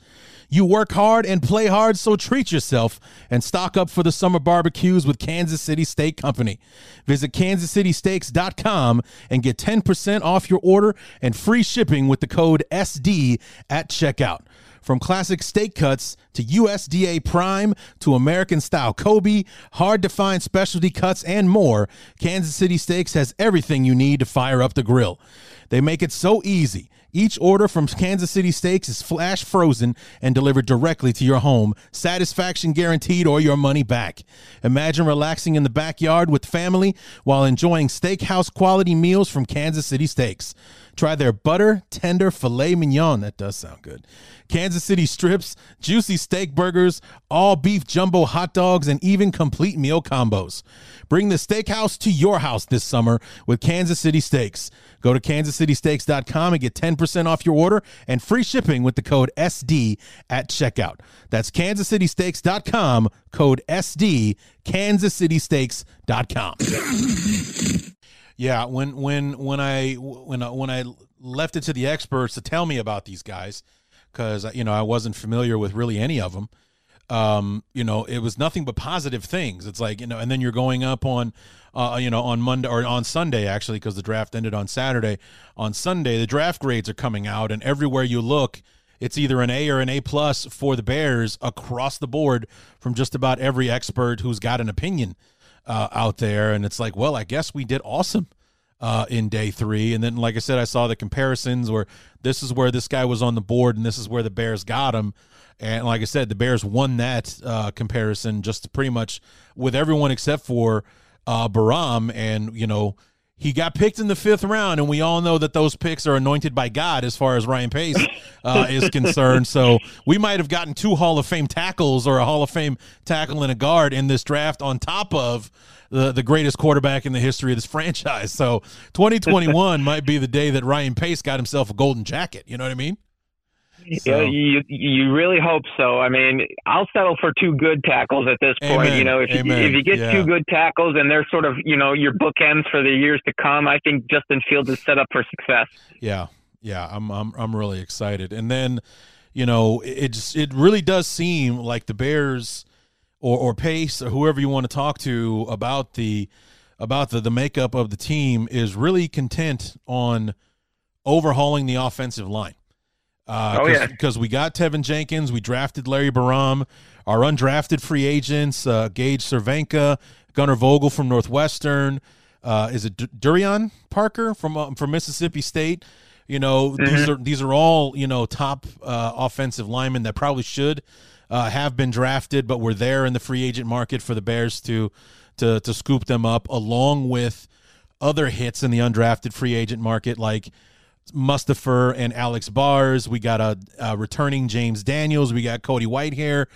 You work hard and play hard, so treat yourself and stock up for the summer barbecues with Kansas City Steak Company. Visit kansascitysteaks.com and get 10% off your order and free shipping with the code SD at checkout. From classic steak cuts to USDA prime to American style Kobe, hard to find specialty cuts, and more, Kansas City Steaks has everything you need to fire up the grill. They make it so easy. Each order from Kansas City Steaks is flash frozen and delivered directly to your home. Satisfaction guaranteed or your money back. Imagine relaxing in the backyard with family while enjoying steakhouse quality meals from Kansas City Steaks. Try their butter tender filet mignon. That does sound good. Kansas City strips, juicy steak burgers, all beef jumbo hot dogs, and even complete meal combos. Bring the steakhouse to your house this summer with Kansas City Steaks. Go to kansascitysteaks.com and get 10% off your order and free shipping with the code SD at checkout. That's kansascitysteaks.com, code SD, kansascitysteaks.com. [LAUGHS] Yeah, when when when I when I, when I left it to the experts to tell me about these guys, because you know I wasn't familiar with really any of them. Um, you know, it was nothing but positive things. It's like you know, and then you're going up on, uh, you know, on Monday or on Sunday actually, because the draft ended on Saturday. On Sunday, the draft grades are coming out, and everywhere you look, it's either an A or an A plus for the Bears across the board from just about every expert who's got an opinion uh, out there. And it's like, well, I guess we did awesome uh, in day three. And then, like I said, I saw the comparisons where this is where this guy was on the board and this is where the Bears got him. And like I said, the Bears won that uh, comparison just pretty much with everyone except for uh, Borom. And, you know, he got picked in the fifth round, and we all know that those picks are anointed by God as far as Ryan Pace [LAUGHS] uh, is concerned. So we might have gotten two Hall of Fame tackles or a Hall of Fame tackle and a guard in this draft on top of the, the greatest quarterback in the history of this franchise. So 2021 might be the day that Ryan Pace got himself a golden jacket. You know what I mean? So. Yeah, you you really hope so. I mean, I'll settle for two good tackles at this point. Amen. You know, if you, if you get yeah. two good tackles and they're sort of you know your bookends for the years to come, I think Justin Fields is set up for success. Yeah, yeah, I'm I'm I'm really excited. And then, you know, it just, it really does seem like the Bears or or Pace or whoever you want to talk to about the about the the makeup of the team is really content on overhauling the offensive line. Uh, oh yeah, because we got Teven Jenkins, we drafted Larry Borom, our undrafted free agents, uh, Gage Cervenka, Gunnar Vogel from Northwestern. Uh, is it D- Dareuan Parker from uh, from Mississippi State? You know, mm-hmm. these are these are all you know top uh, offensive linemen that probably should uh, have been drafted, but were there in the free agent market for the Bears to to to scoop them up, along with other hits in the undrafted free agent market like Mustipher and Alex Bars. We got a, a returning James Daniels. We got Cody Whitehair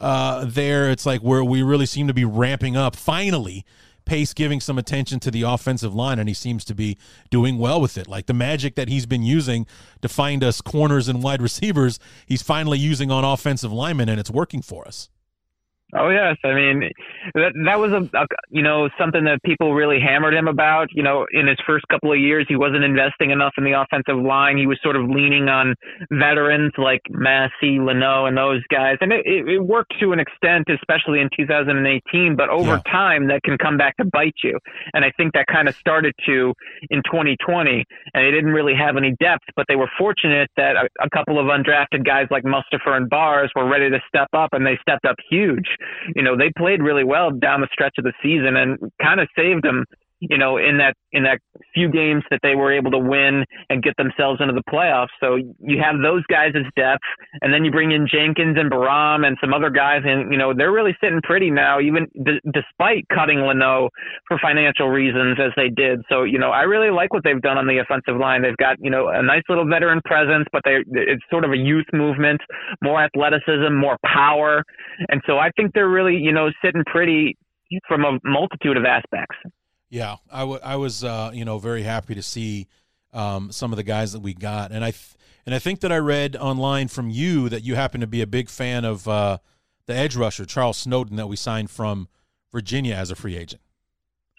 uh, there. It's like where we really seem to be ramping up finally. Pace giving some attention to the offensive line, and he seems to be doing well with it. Like the magic that he's been using to find us corners and wide [LAUGHS] receivers, he's finally using on offensive linemen, and it's working for us. Oh yes, I mean that that was a, a, you know something that people really hammered him about. You know, in his first couple of years, he wasn't investing enough in the offensive line. He was sort of leaning on veterans like Massey, Leno, and those guys, and it, it, it worked to an extent, especially in 2018. But over yeah. time, that can come back to bite you. And I think that kind of started to in 2020, and they didn't really have any depth, but they were fortunate that a, a couple of undrafted guys like Mustipher and Bars were ready to step up, and they stepped up huge you know, they played really well down the stretch of the season and kind of saved them you know, in that in that few games that they were able to win and get themselves into the playoffs. So you have those guys as depth, and then you bring in Jenkins and Borom and some other guys, and you know they're really sitting pretty now, even d- despite cutting Leno for financial reasons as they did. So you know, I really like what they've done on the offensive line. They've got you know a nice little veteran presence, but they it's sort of a youth movement, more athleticism, more power, and so I think they're really you know sitting pretty from a multitude of aspects. Yeah, I, w- I was uh, you know very happy to see um, some of the guys that we got, and I th- and I think that I read online from you that you happen to be a big fan of uh, the edge rusher Charles Snowden that we signed from Virginia as a free agent.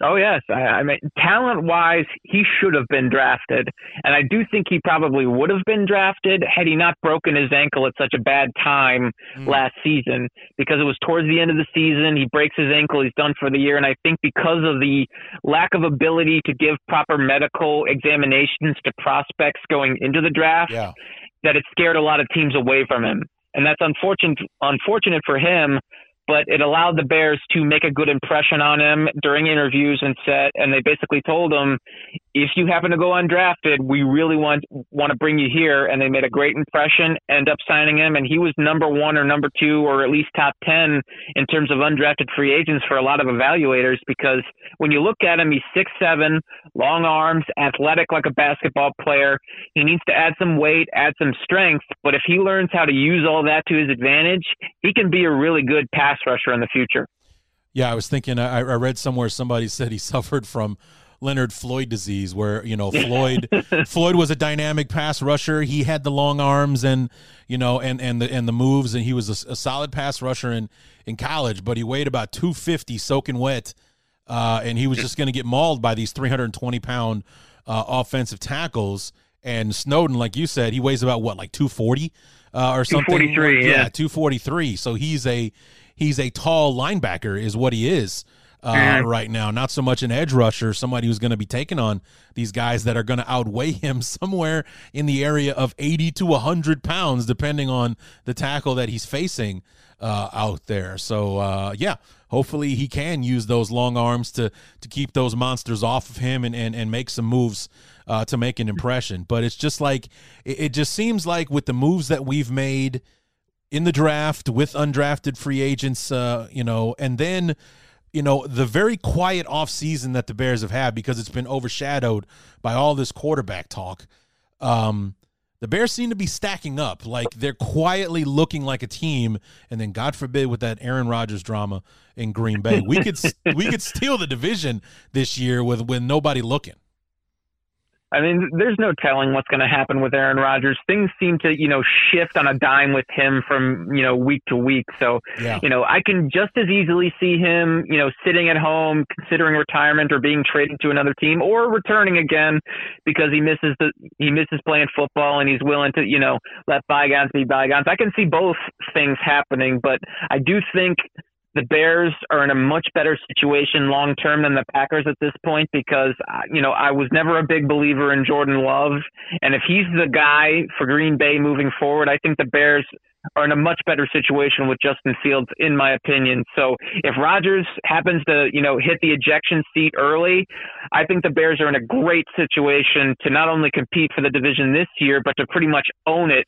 Oh yes, I, I mean talent wise, he should have been drafted, and I do think he probably would have been drafted had he not broken his ankle at such a bad time mm. last season. Because it was towards the end of the season, he breaks his ankle, he's done for the year, and I think because of the lack of ability to give proper medical examinations to prospects going into the draft, yeah. that it scared a lot of teams away from him, and that's unfortunate. Unfortunate for him but it allowed the Bears to make a good impression on him during interviews and set. And they basically told him, if you happen to go undrafted, we really want want to bring you here. And they made a great impression, end up signing him, and he was number one or number two or at least top ten in terms of undrafted free agents for a lot of evaluators. Because when you look at him, he's six seven, long arms, athletic like a basketball player. He needs to add some weight, add some strength, but if he learns how to use all that to his advantage, he can be a really good pass pass rusher in the future. Yeah, I was thinking. I, I read somewhere somebody said he [LAUGHS] suffered from Leonard Floyd disease, where you know Floyd [LAUGHS] Floyd was a dynamic pass rusher. He had the long arms and you know and and the and the moves, and he was a, a solid pass rusher in in college. But he weighed about two fifty, soaking wet, uh, and he was just going to get mauled by these three hundred and twenty pound uh, offensive tackles. And Snowden, like you said, he weighs about what, like two forty uh, or something. Two forty three, yeah, two forty three. So he's a he's a tall linebacker, is what he is. Uh, right now. Not so much an edge rusher, somebody who's going to be taking on these guys that are going to outweigh [LAUGHS] him somewhere in the area of 80 to 100 pounds, depending on the tackle that he's facing uh, out there. So, uh, yeah, hopefully he can use those long arms to to keep those monsters off of him and, and, and make some moves uh, to make an impression. But it's just like, it, it just seems like with the moves that we've made – in the draft with undrafted free agents, uh, you know, and then, you know, the very quiet offseason that the Bears have had because it's been overshadowed by all this quarterback talk. Um, the Bears seem to be stacking up. Like they're quietly looking like a team, and then God forbid with that Aaron Rodgers drama in Green Bay, we could we could steal the division this year with with nobody looking. I mean, there's no telling what's going to happen with Aaron Rodgers. Things seem to, you know, shift on a dime with him from, you know, week to week. So, yeah. you know, I can just as easily see him, you know, sitting at home considering retirement or being traded to another team or returning again because he misses the he misses playing football and he's willing to, you know, let bygones be bygones. I can see both things happening, but I do think the Bears are in a much better situation long term than the Packers at this point because uh, you know I was never a big believer in Jordan Love, and if he's the guy for Green Bay moving forward, I think the Bears are in a much better situation with Justin Fields, in my opinion. So if Rodgers happens to, you know, hit the ejection seat early, I think the Bears are in a great situation to not only compete for the division this year, but to pretty much own it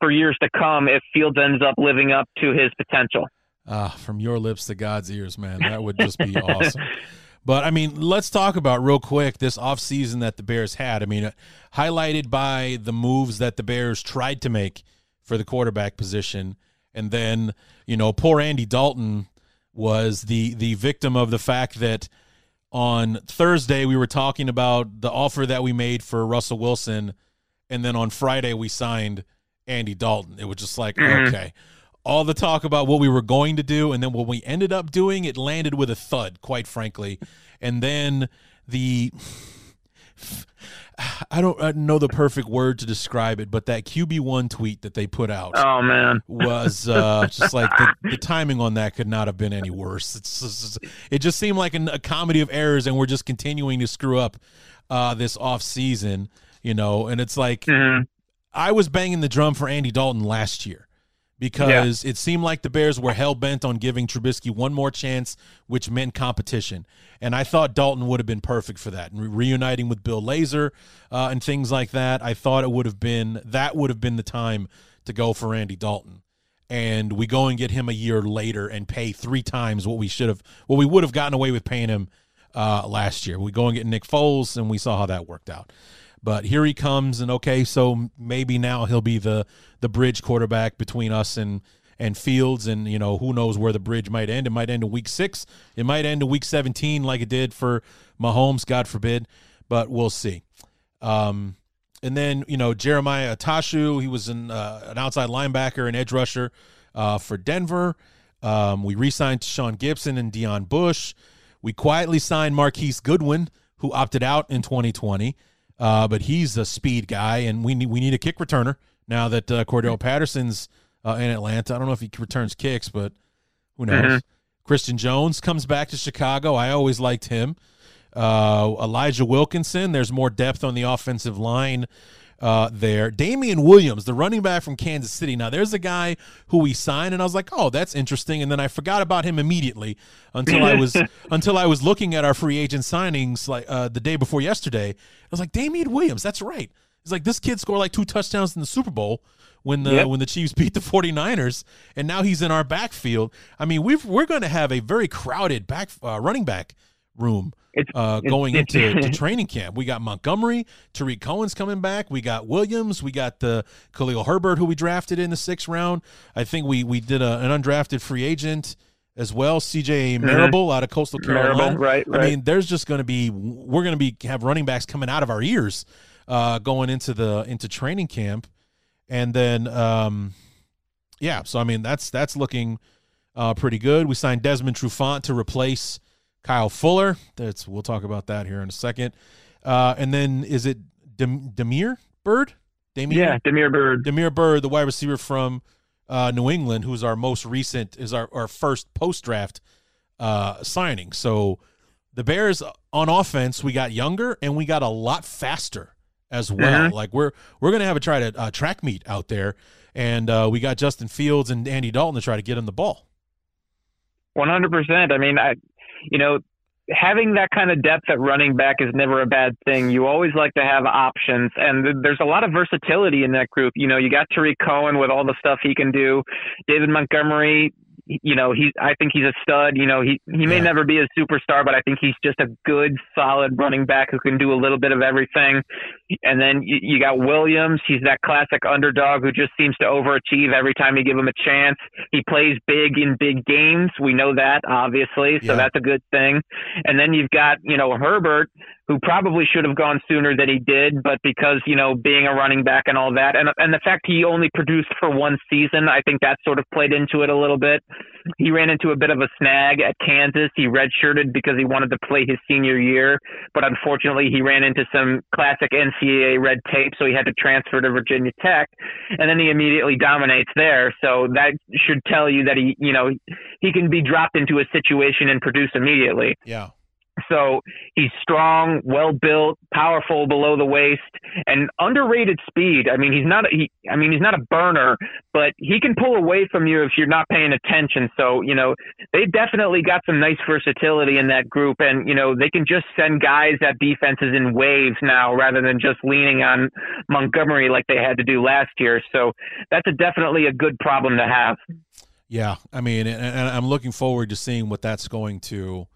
for years to come if Fields ends up living up to his potential. Uh, from your lips to God's ears, man. That would just be awesome. But I mean, let's talk about real quick this offseason that the Bears had. I mean, uh, highlighted by the moves that the Bears tried to make for the quarterback position. And then, you know, poor Andy Dalton was the the victim of the fact that on Thursday we were talking about the offer that we made for Russell Wilson and then on Friday we signed Andy Dalton. It was just like, mm-hmm. okay all the talk about what we were going to do and then what we ended up doing it landed with a thud quite frankly and then the [SIGHS] I don't know the perfect word to describe it, but that QB1 tweet that they put out. Oh man, was uh, just like the, the, timing on that could not have been any worse. It's it just seemed like an, a comedy of errors, and we're just continuing to screw up uh, this off season, you know. And it's like mm-hmm. I was banging the drum for Andy Dalton last year because yeah. it seemed like the Bears were hell bent on giving Trubisky one more chance, which meant competition. And I thought Dalton would have been perfect for that. And reuniting with Bill Lazor uh, and things like that, I thought it would have been that would have been the time to go for Andy Dalton. And we go and get him a year later and pay three times what we should have, what we would have gotten away with paying him uh, last year. We go and get Nick Foles, and we saw how that worked out. But here he comes, and okay, so maybe now he'll be the the bridge quarterback between us and and Fields, and you know who knows where the bridge might end. It might end in week six. It might end in week seventeen, like it did for Mahomes. God forbid, but we'll see. Um, and then you know Jeremiah Attaochu, he was an uh, an outside linebacker and edge rusher uh, for Denver. Um, we re-signed Sean Gibson and Deon Bush. We quietly signed Marquise Goodwin, who opted out in 2020. Uh, but he's a speed guy, and we need we need a kick returner now that uh, Cordarrelle Patterson's uh, in Atlanta. I don't know if he returns kicks, but who knows? Mm-hmm. Christian Jones comes back to Chicago. I always liked him. Uh, Elijah Wilkinson. There's more depth on the offensive line uh, there. Damien Williams, the running back from Kansas City. Now, there's a guy who we signed, and I was like, "Oh, that's interesting." And then I forgot about him immediately until I was [LAUGHS] until I was looking at our free agent signings like uh, the day before yesterday. I was like, "Damien Williams, that's right." It's like this kid scored like two touchdowns in the Super Bowl when the yep. when the Chiefs beat the 49ers, and now he's in our backfield. I mean, we've we're going to have a very crowded back uh, running back room it's, uh, going it's, into training camp. We got Montgomery, Tarik Cohen's coming back. We got Williams. We got the Khalil Herbert, who we drafted in the sixth round. I think we we did a, an undrafted free agent as well. CJ mm-hmm. Out of Coastal Carolina. Marable, right, right. I mean, there's just going to be we're going to be have running backs coming out of our ears uh, going into the into training camp, and then um, yeah. So I mean, that's that's looking uh, pretty good. We signed Desmond Trufant to replace Kyle Fuller. That's we'll talk about that here in a second. Uh, and then is it Dem- Damiere Byrd? Damiere? Yeah, Damiere Byrd. Damiere Byrd, the wide receiver from uh, New England, who's our most recent, is our, our first post draft uh, signing. So the Bears on offense, we got younger and we got a lot faster as well. Mm-hmm. Like we're we're gonna have a try to uh, track meet out there, and uh, we got Justin Fields and Andy Dalton to try to get him the ball. One hundred percent. I mean, I you know, having that kind of depth at running back is never a bad thing. You always like to have options, and there's a lot of versatility in that group. You know, you got Tarik Cohen with all the stuff he can do. David Montgomery, you know, he I think he's a stud. You know, he he may Yeah. never be a superstar, but I think he's just a good, solid running back who can do a little bit of everything. And then you, you got Williams. He's that classic underdog who just seems to overachieve every time you give him a chance. He plays big in big games. We know that obviously, so Yeah. that's a good thing. And then you've got you know Herbert, who probably should have gone sooner than he did, but because you know being a running back and all that, and and the fact he only produced for one season, I think that sort of played into it a little bit. He ran into a bit of a snag at Kansas. He redshirted because he wanted to play his senior year, but unfortunately he ran into some classic NCAA red tape, so he had to transfer to Virginia Tech, and then he immediately dominates there. So that should tell you that he, you know, he can be dropped into a situation and produce immediately. Yeah. So he's strong, well built, powerful below the waist, and underrated speed. I mean, he's not he. I mean, he's not a burner, but he can pull away from you if you're not paying attention. So you know, they definitely got some nice versatility in that group, and you know, they can just send guys at defenses in waves now rather than just leaning on Montgomery like they had to do last year. So that's a definitely a good problem to have. Yeah, I mean, and, I'm looking forward to seeing what that's going to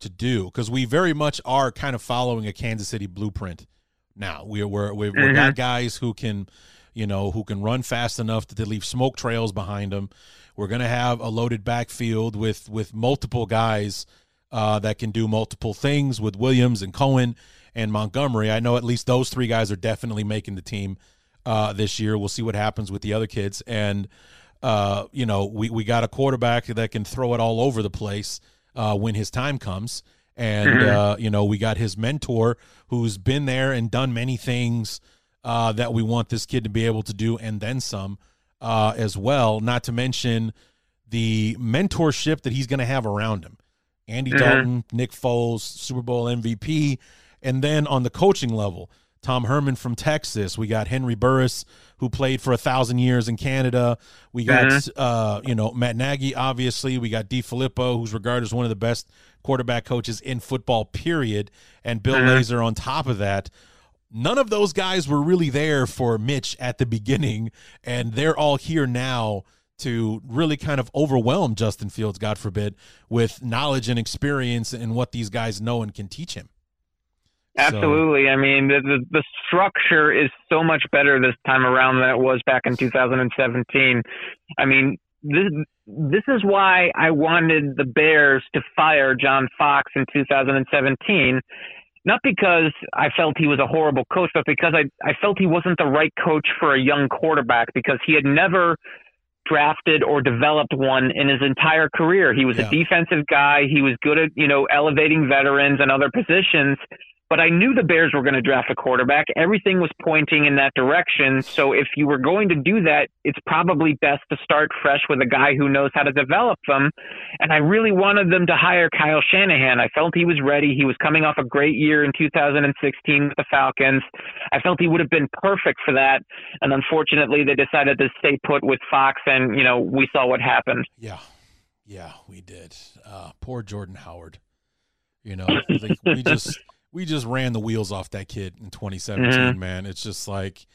to do because we very much are kind of following a Kansas City blueprint now. We're we're we've, we've got guys who can, you know, who can run fast enough that they leave smoke trails behind them. We're gonna have a loaded backfield with with multiple guys uh, that can do multiple things with Williams and Cohen and Montgomery. I know at least those three guys are definitely making the team uh, this year. We'll see what happens with the other kids and uh, you know, we, we got a quarterback that can throw it all over the place uh, when his time comes. And, uh, you know, we got his mentor who's been there and done many things uh, that we want this kid to be able to do and then some uh, as well. Not to mention the mentorship that he's going to have around him. Andy Dalton, Nick Foles, Super Bowl MVP. And then on the coaching level, Tom Herman from Texas. We got Henry Burris, who played for a thousand years in Canada. We got, uh, you know, Matt Nagy, obviously. We got DeFilippo, who's regarded as one of the best quarterback coaches in football, period. And Bill Lazor on top of that. None of those guys were really there for Mitch at the beginning, and they're all here now to really kind of overwhelm Justin Fields, God forbid, with knowledge and experience and what these guys know and can teach him. So- Absolutely. I mean, the, the the structure is so much better this time around than it was back in 2017. I mean, this this is why I wanted the Bears to fire John Fox in 2017. Not because I felt he was a horrible coach, but because I, I felt he wasn't the right coach for a young quarterback because he had never drafted or developed one in his entire career. He was Yeah. a defensive guy. He was good at, you know, elevating veterans and other positions. But I knew the Bears were going to draft a quarterback. Everything was pointing in that direction. So if you were going to do that, it's probably best to start fresh with a guy who knows how to develop them. And I really wanted them to hire Kyle Shanahan. I felt he was ready. He was coming off a great year in 2016 with the Falcons. I felt he would have been perfect for that. And unfortunately, they decided to stay put with Fox, and, you know, we saw what happened. Yeah, yeah, we did. Uh, poor Jordan Howard. You know, like, we just we just ran the wheels off that kid in 2017. Man, it's just like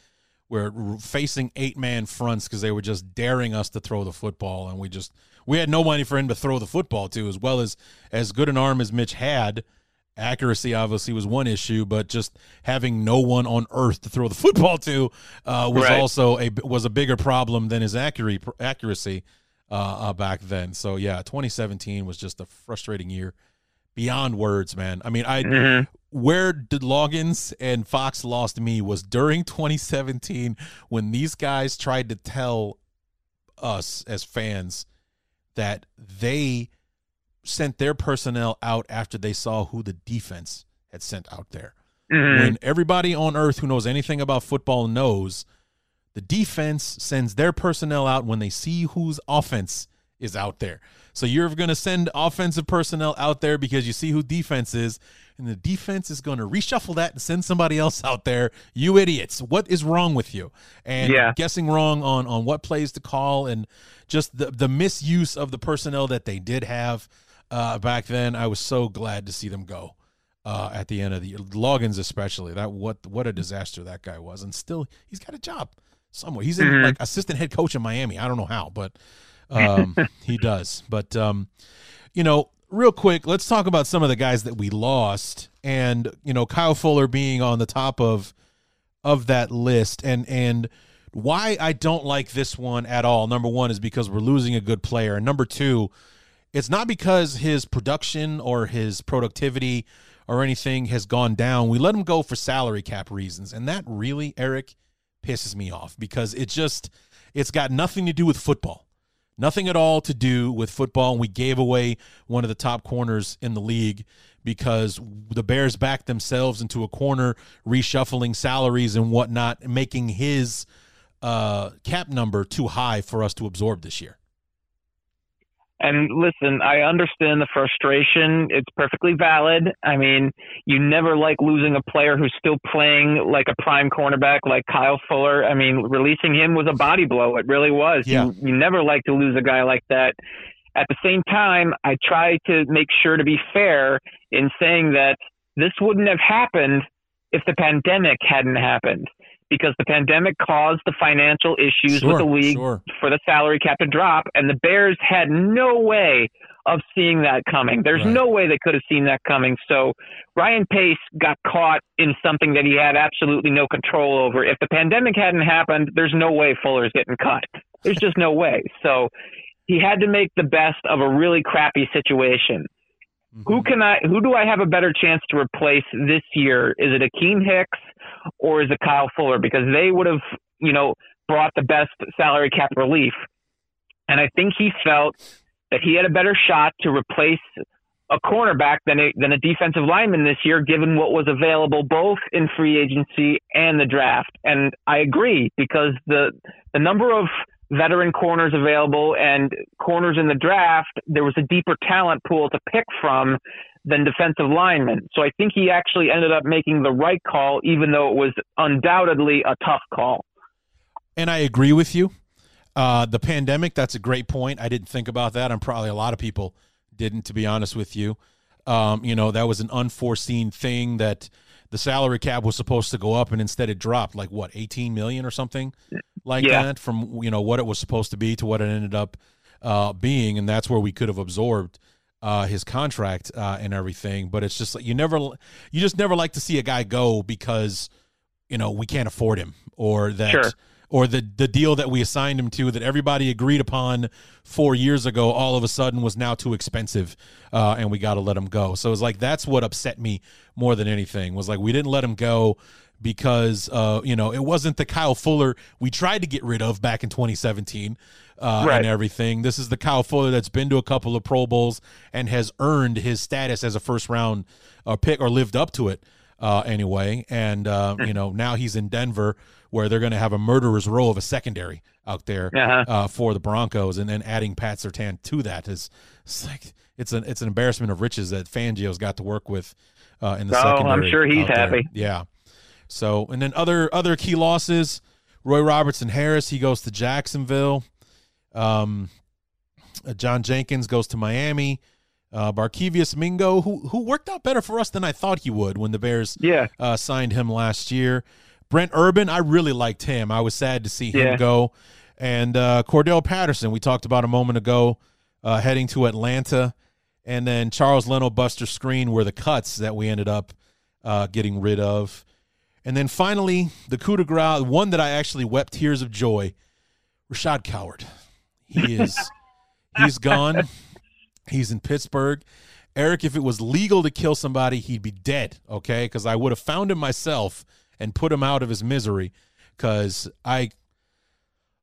we're facing eight man fronts because they were just daring us to throw the football, and we just we had no money for him to throw the football to, as well as as good an arm as Mitch had. Accuracy obviously was one issue, but just having no one on earth to throw the [LAUGHS] football to uh, was Right. also a was a bigger problem than his accuracy accuracy uh, uh, back then. So yeah, 2017 was just a frustrating year beyond words, man. I mean, I mm-hmm. where did Loggins and Fox lost me was during 2017 when these guys tried to tell us as fans that they sent their personnel out after they saw who the defense had sent out there. Mm-hmm. When everybody on earth who knows anything about football knows the defense sends their personnel out when they see whose offense is out there. So you're going to send offensive personnel out there because you see who defense is, and the defense is going to reshuffle that and send somebody else out there. You idiots! What is wrong with you? And Yeah. guessing wrong on on what plays to call and just the the misuse of the personnel that they did have uh, back then. I was so glad to see them go uh, at the end of the year. Loggins especially. That what what a disaster that guy was, and still he's got a job somewhere. He's in like assistant head coach in Miami. I don't know how, but Um, [LAUGHS] he does. But um, you know, real quick, let's talk about some of the guys that we lost, and you know, Kyle Fuller being on the top of of that list, and and why I don't like this one at all. Number one is because we're losing a good player, and number two, it's not because his production or his productivity or anything has gone down. We let him go for salary cap reasons, and that really, Eric, pisses me off because it just it's got nothing to do with football. Nothing at all to do with football. And we gave away one of the top corners in the league because the Bears backed themselves into a corner, reshuffling salaries and whatnot, making his uh, cap number too high for us to absorb this year. And listen, I understand the frustration. It's perfectly valid. I mean, you never like losing a player who's still playing like a prime cornerback like Kyle Fuller. I mean, releasing him was a body blow. It really was. Yeah. You, you never like to lose a guy like that. At the same time, I try to make sure to be fair in saying that this wouldn't have happened if the pandemic hadn't happened because the pandemic caused the financial issues Sure, with the league sure. for the salary cap to drop, and the Bears had no way of seeing that coming. There's Right. no way they could have seen that coming. So Ryan Pace got caught in something that he had absolutely no control over. If the pandemic hadn't happened, there's no way Fuller's getting cut. There's just no way. So he had to make the best of a really crappy situation. Who mm-hmm. can I? Who do I have a better chance to replace this year? Is it Akiem Hicks or is it Kyle Fuller? Because they would have, you know, brought the best salary cap relief. And I think he felt that he had a better shot to replace a cornerback than a than a defensive lineman this year, given what was available both in free agency and the draft. And I agree because the the number of veteran corners available and corners in the draft, there was a deeper talent pool to pick from than defensive linemen. So I think he actually ended up making the right call, even though it was undoubtedly a tough call. And I agree with you. Uh, the pandemic, that's a great point. I didn't think about that. I'm probably a lot of people didn't, to be honest with you. Um, you know, that was an unforeseen thing that the salary cap was supposed to go up and instead it dropped like what, 18 million or something like Yeah. that from, you know, what it was supposed to be to what it ended up uh, being. And that's where we could have absorbed uh, his contract uh, and everything. But it's just like you never, you just never like to see a guy go because, you know, we can't afford him or that Sure. Or the the deal that we assigned him to that everybody agreed upon four years ago all of a sudden was now too expensive uh, and we got to let him go so it's like that's what upset me more than anything was like we didn't let him go because uh, you know it wasn't the Kyle Fuller we tried to get rid of back in 2017 uh, Right. and everything. This is the Kyle Fuller that's been to a couple of Pro Bowls and has earned his status as a first round uh, pick or lived up to it uh, anyway. And uh, you know now he's in Denver where they're going to have a murderer's row of a secondary out there Uh-huh. uh, for the Broncos, and then adding Pat Surtain to that is it's like it's an it's an embarrassment of riches that Fangio's got to work with uh, in the secondary. Oh, I'm sure he's out there. happy. Yeah. So and then other other key losses. Roy Robertson Harris he goes to Jacksonville. Um, uh, John Jenkins goes to Miami. Uh, Barkevius Mingo, who who worked out better for us than I thought he would when the Bears Yeah. uh, signed him last year. Brent Urban, I really liked him. I was sad to see him Yeah. go. And uh, Cordell Patterson, we talked about a moment ago, uh, heading to Atlanta. And then Charles Leno, Buster Screen were the cuts that we ended up uh, getting rid of. And then finally, the coup de grace, one that I actually wept tears of joy, Rashad Coward. He is, [LAUGHS] he's gone. He's in Pittsburgh. Eric, if it was legal to kill somebody, he'd be dead, okay? Because I would have found him myself and put him out of his misery. Because I,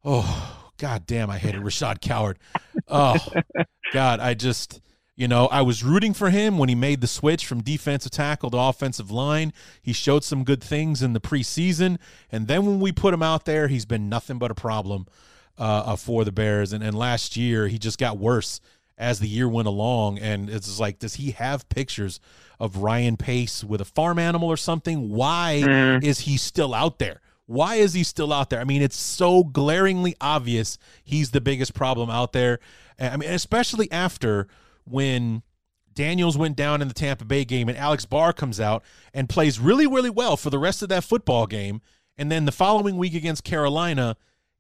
oh, god damn, I hated Rashad Coward. Oh, God, I just, you know, I was rooting for him when he made the switch from defensive tackle to offensive line. He showed some good things in the preseason. And then when we put him out there, he's been nothing but a problem uh, uh, for the Bears. And, and last year, he just got worse as the year went along. And it's like, does he have pictures of Ryan Pace with a farm animal or something? Why mm-hmm. is he still out there? Why is he still out there? I mean, it's so glaringly obvious he's the biggest problem out there. I mean, especially after when Daniels went down in the Tampa Bay game and Alex Bars comes out and plays really, really well for the rest of that football game. And then the following week against Carolina,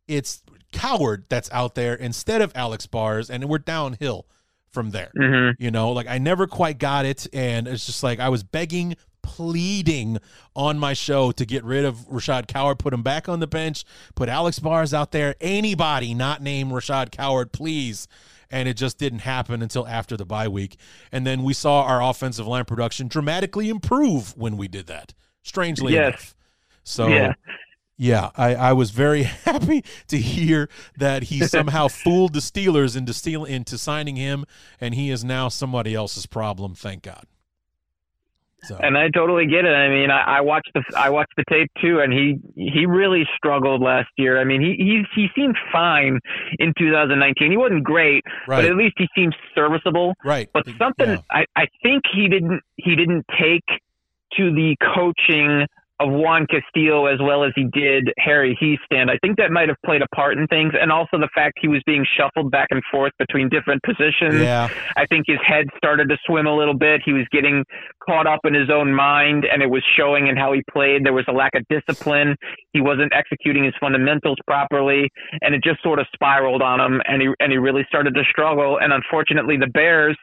it's Coward that's out there instead of Alex Bars, and we're downhill from there. Mm-hmm. You know, like I never quite got it, and it's just like I was begging, pleading on my show to get rid of Rashad Coward, put him back on the bench, put Alex Bars out there. Anybody not named Rashad Coward, please. And it just didn't happen until after the bye week. And then we saw our offensive line production dramatically improve when we did that. Strangely Yes. enough. So Yeah. Yeah, I, I was very [LAUGHS] happy to hear that he somehow [LAUGHS] fooled the Steelers into steal into signing him, and he is now somebody else's problem. Thank God. So And I totally get it. I mean, I, I watched the I watched the tape too, and he he really struggled last year. I mean, he he he seemed fine in 2019. He wasn't great, right, but at least he seemed serviceable. right. But something Yeah. I, I think he didn't he didn't take to the coaching of Juan Castillo as well as he did Harry Hiestand. I think that might have played a part in things, and also the fact he was being shuffled back and forth between different positions. Yeah, I think his head started to swim a little bit. He was getting caught up in his own mind, and it was showing in how he played. There was a lack of discipline. He wasn't executing his fundamentals properly, and it just sort of spiraled on him, and he and he really started to struggle. And unfortunately, the Bears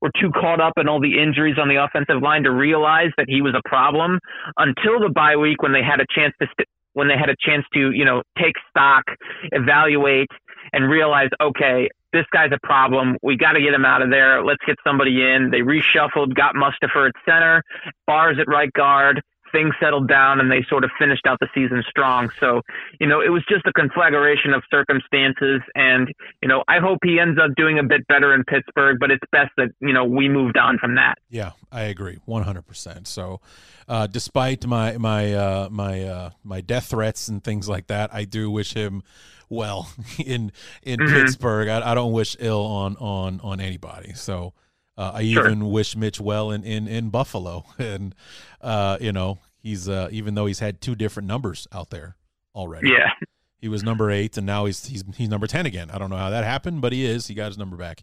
were too caught up in all the injuries on the offensive line to realize that he was a problem until the bye week when they had a chance to st- when they had a chance to you know take stock, evaluate, and realize okay this guy's a problem. We got to get him out of there. Let's get somebody in. They reshuffled, got Mustipher at center, Bars at right guard. Things settled down and they sort of finished out the season strong. So, you know, it was just a conflagration of circumstances. And, you know, I hope he ends up doing a bit better in Pittsburgh, but it's best that, you know, we moved on from that. yeah, I agree, one hundred percent. So, uh, despite my my uh, my uh, my death threats and things like that, I do wish him well [LAUGHS] in in Mhm. Pittsburgh. I, I don't wish ill on on on anybody. So. Uh, I Sure. even wish Mitch well in, in, in Buffalo, [LAUGHS] and uh, you know he's uh, even though he's had two different numbers out there already. Yeah. He was number eight, and now he's he's he's number ten again. I don't know how that happened, but he is. He got his number back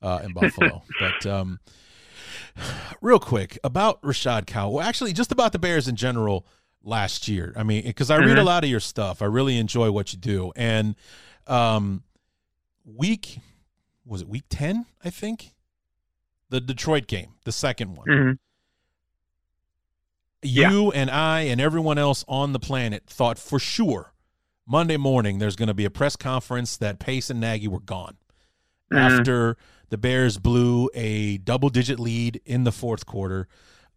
uh, in Buffalo. [LAUGHS] but um, real quick about Rashad Cow. Well, actually, just about the Bears in general last year. I mean, because I read a lot of your stuff. I really enjoy what you do. And um, week was it week ten? I think the Detroit game, the second one hmm you and I and everyone else on the planet thought for sure Monday morning there's going to be a press conference that Pace and Nagy were gone Mhm. after the Bears blew a double digit lead in the fourth quarter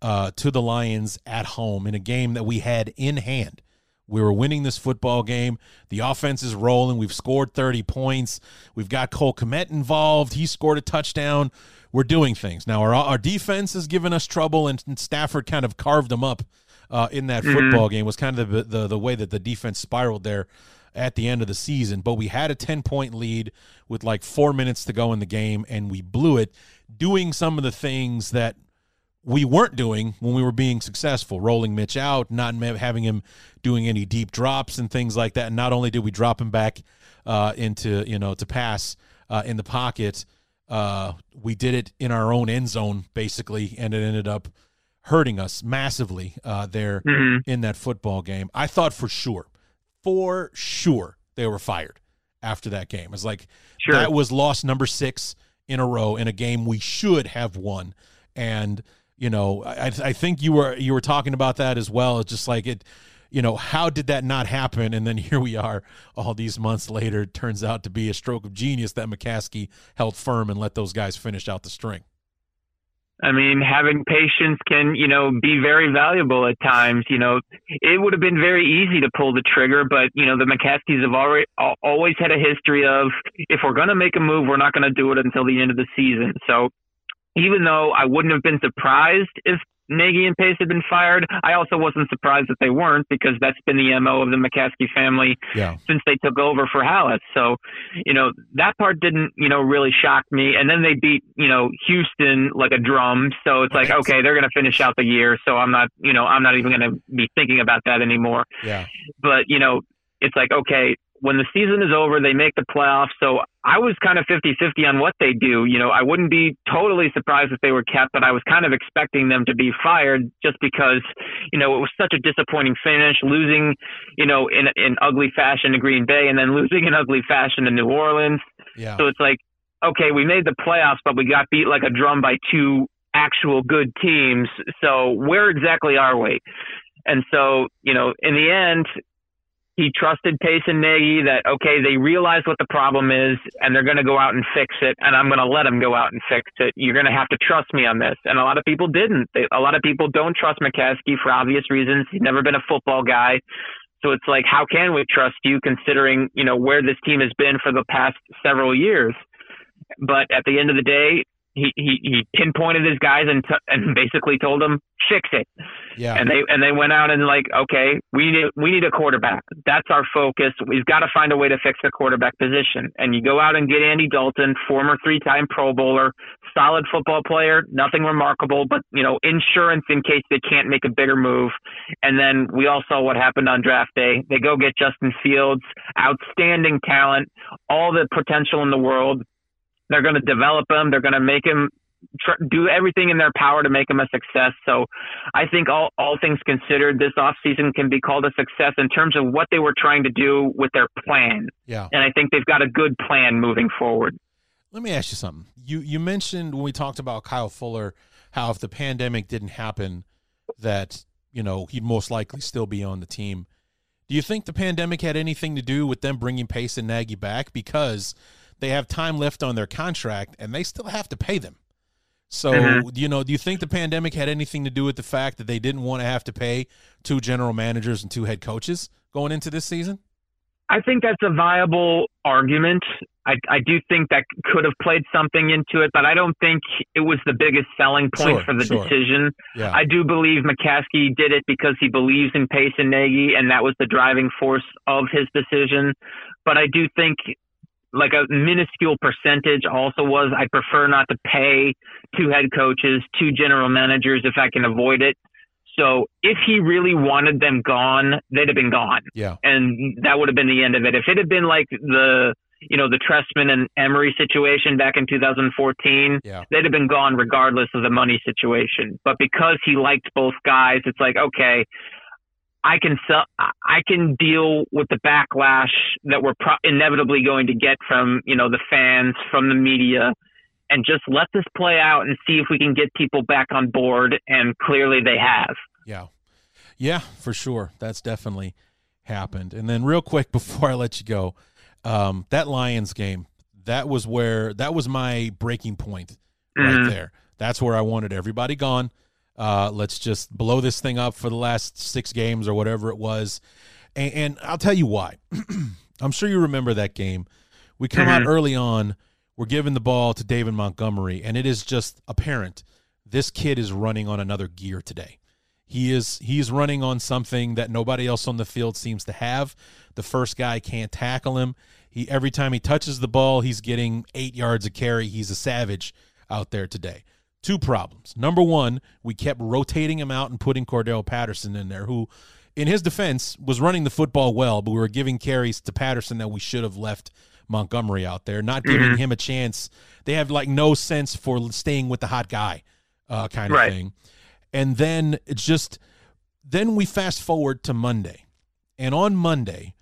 uh, to the Lions at home in a game that we had in hand. We were winning this football game. The offense is rolling. We've scored 30 points. We've got Cole Kmet involved. He scored a touchdown. We're doing things. Now, our, our defense has given us trouble, and, and Stafford kind of carved them up uh, in that Mhm. football game, was kind of the, the, the way that the defense spiraled there at the end of the season. But we had a 10 point lead with like four minutes to go in the game, and we blew it, doing some of the things that we weren't doing when we were being successful, rolling Mitch out, not having him doing any deep drops and things like that. And not only did we drop him back uh, into, you know, to pass uh, in the pocket, uh, we did it in our own end zone, basically, and it ended up hurting us massively uh, there Mhm. in that football game. I thought for sure, for sure, they were fired after that game. It's like Sure. that was loss number six in a row in a game we should have won. And you know, I, I think you were you were talking about that as well. It's just like it, you know, how did that not happen? And then [LAUGHS] here we are, all these months later. It turns out to be a stroke of genius that McCaskey held firm and let those guys finish out the string. I mean, having patience can, you know, be very valuable at times. You know, it would have been very easy to pull the trigger, but you know, the McCaskeys have already always had a history of if we're going to make a move, we're not going to do it until the end of the season. So, even though I wouldn't have been surprised if Nagy and Pace had been fired, I also wasn't surprised that they weren't because that's been the mo of the McCaskey family Yeah, since they took over for Halas. So, you know, that part didn't, you know, really shock me. And then they beat, you know, Houston like a drum. So it's like, okay, they're going to finish out the year. So I'm not, you know, I'm not even going to be thinking about that anymore. yeah, But, you know, it's like, okay, when the season is over, they make the playoffs. So I was kind of 50 50 on what they do. You know, I wouldn't be totally surprised if they were kept, but I was kind of expecting them to be fired just because, you know, it was such a disappointing finish, losing, you know, in, in ugly fashion to Green Bay and then losing in ugly fashion to New Orleans. Yeah. So it's like, okay, we made the playoffs, but we got beat like a drum by two actual good teams. So where exactly are we? And so, you know, in the end, he trusted Pace and Nagy that okay, they realize what the problem is and they're going to go out and fix it, and I'm going to let them go out and fix it. You're going to have to trust me on this. And a lot of people didn't. They, a lot of people don't trust McCaskey for obvious reasons. He's never been a football guy. So it's like, how can we trust you considering, you know, where this team has been for the past several years? But at the end of the day, he, he, he pinpointed his guys and, t- and [LAUGHS] basically told them, fix it. Yeah. And they and they went out and like, okay, we need we need a quarterback. That's our focus. We've got to find a way to fix the quarterback position. And you go out and get Andy Dalton, former three-time Pro Bowler, solid football player, nothing remarkable, but you know, insurance in case they can't make a bigger move. And then we all saw what happened on draft day. They go get Justin Fields, outstanding talent, all the potential in the world. They're going to develop him. They're going to make him tr- do everything in their power to make him a success. So I think all, all things considered, this offseason can be called a success in terms of what they were trying to do with their plan. Yeah. And I think they've got a good plan moving forward. Let me ask you something. You you mentioned when we talked about Kyle Fuller how if the pandemic didn't happen that, you know, he'd most likely still be on the team. Do you think the pandemic had anything to do with them bringing Pace and Nagy back because they have time left on their contract and they still have to pay them? So, Mhm. you know, do you think the pandemic had anything to do with the fact that they didn't want to have to pay two general managers and two head coaches going into this season? I think that's a viable argument. I, I do think that could have played something into it, but I don't think it was the biggest selling point Sure, for the sure. decision. Yeah. I do believe McCaskey did it because he believes in Pace and Nagy, and that was the driving force of his decision. But I do think, like a minuscule percentage, also was I prefer not to pay two head coaches, two general managers if I can avoid it. So if he really wanted them gone, they'd have been gone yeah. and that would have been the end of it. If it had been like the you know the Trestman and Emery situation back in 2014, Yeah. they'd have been gone regardless of the money situation. But because he liked both guys, it's like okay, I can sell, I can deal with the backlash that we're pro- inevitably going to get from you know the fans, from the media. And just let this play out and see if we can get people back on board. And clearly they have. Yeah. Yeah, for sure. That's definitely happened. And then real quick [LAUGHS] before I let you go, um, that Lions game, that was where that was my breaking point right Mhm. there. That's where I wanted everybody gone. Uh, let's just blow this thing up for the last six games or whatever it was. And, and I'll tell you why. [CLEARS THROAT] I'm sure you remember that game. We come out early on, we're giving the ball to David Montgomery, and it is just apparent this kid is running on another gear today. He is he's running on something that nobody else on the field seems to have. The first guy can't tackle him. He every time he touches the ball, he's getting 8 yards of carry. He's a savage out there today. Two problems. Number 1, we kept rotating him out and putting Cordell Patterson in there who in his defense was running the football well, but we were giving carries to Patterson that we should have left Montgomery out there, not giving him a chance. They have like no sense for staying with the hot guy uh, kind of Right. thing. And then it's just then we fast forward to Monday. And on Monday,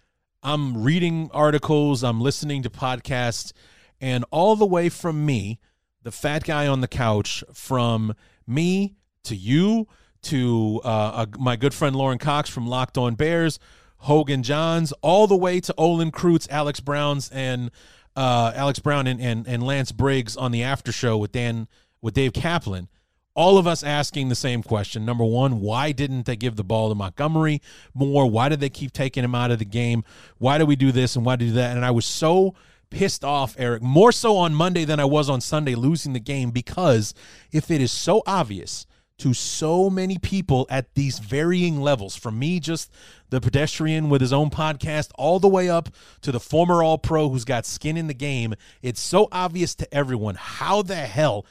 I'm reading articles, I'm listening to podcasts, and all the way from me, the fat guy on the couch, from me to you to uh, uh, my good friend Lorin Cox from Locked On Bears, Hogan Johns, all the way to Olin Kreutz, Alex Browns, and uh, Alex Brown and, and, and Lance Briggs on the after show with Dan with Dave Kaplan all of us asking the same question. Number one, why didn't they give the ball to Montgomery more? Why did they keep taking him out of the game? Why do we do this and why do that? And I was so pissed off, Eric, more so on Monday than I was on Sunday losing the game because if it is so obvious to so many people at these varying levels, from me, just the pedestrian with his own podcast, all the way up to the former All Pro who's got skin in the game, it's so obvious to everyone how the hell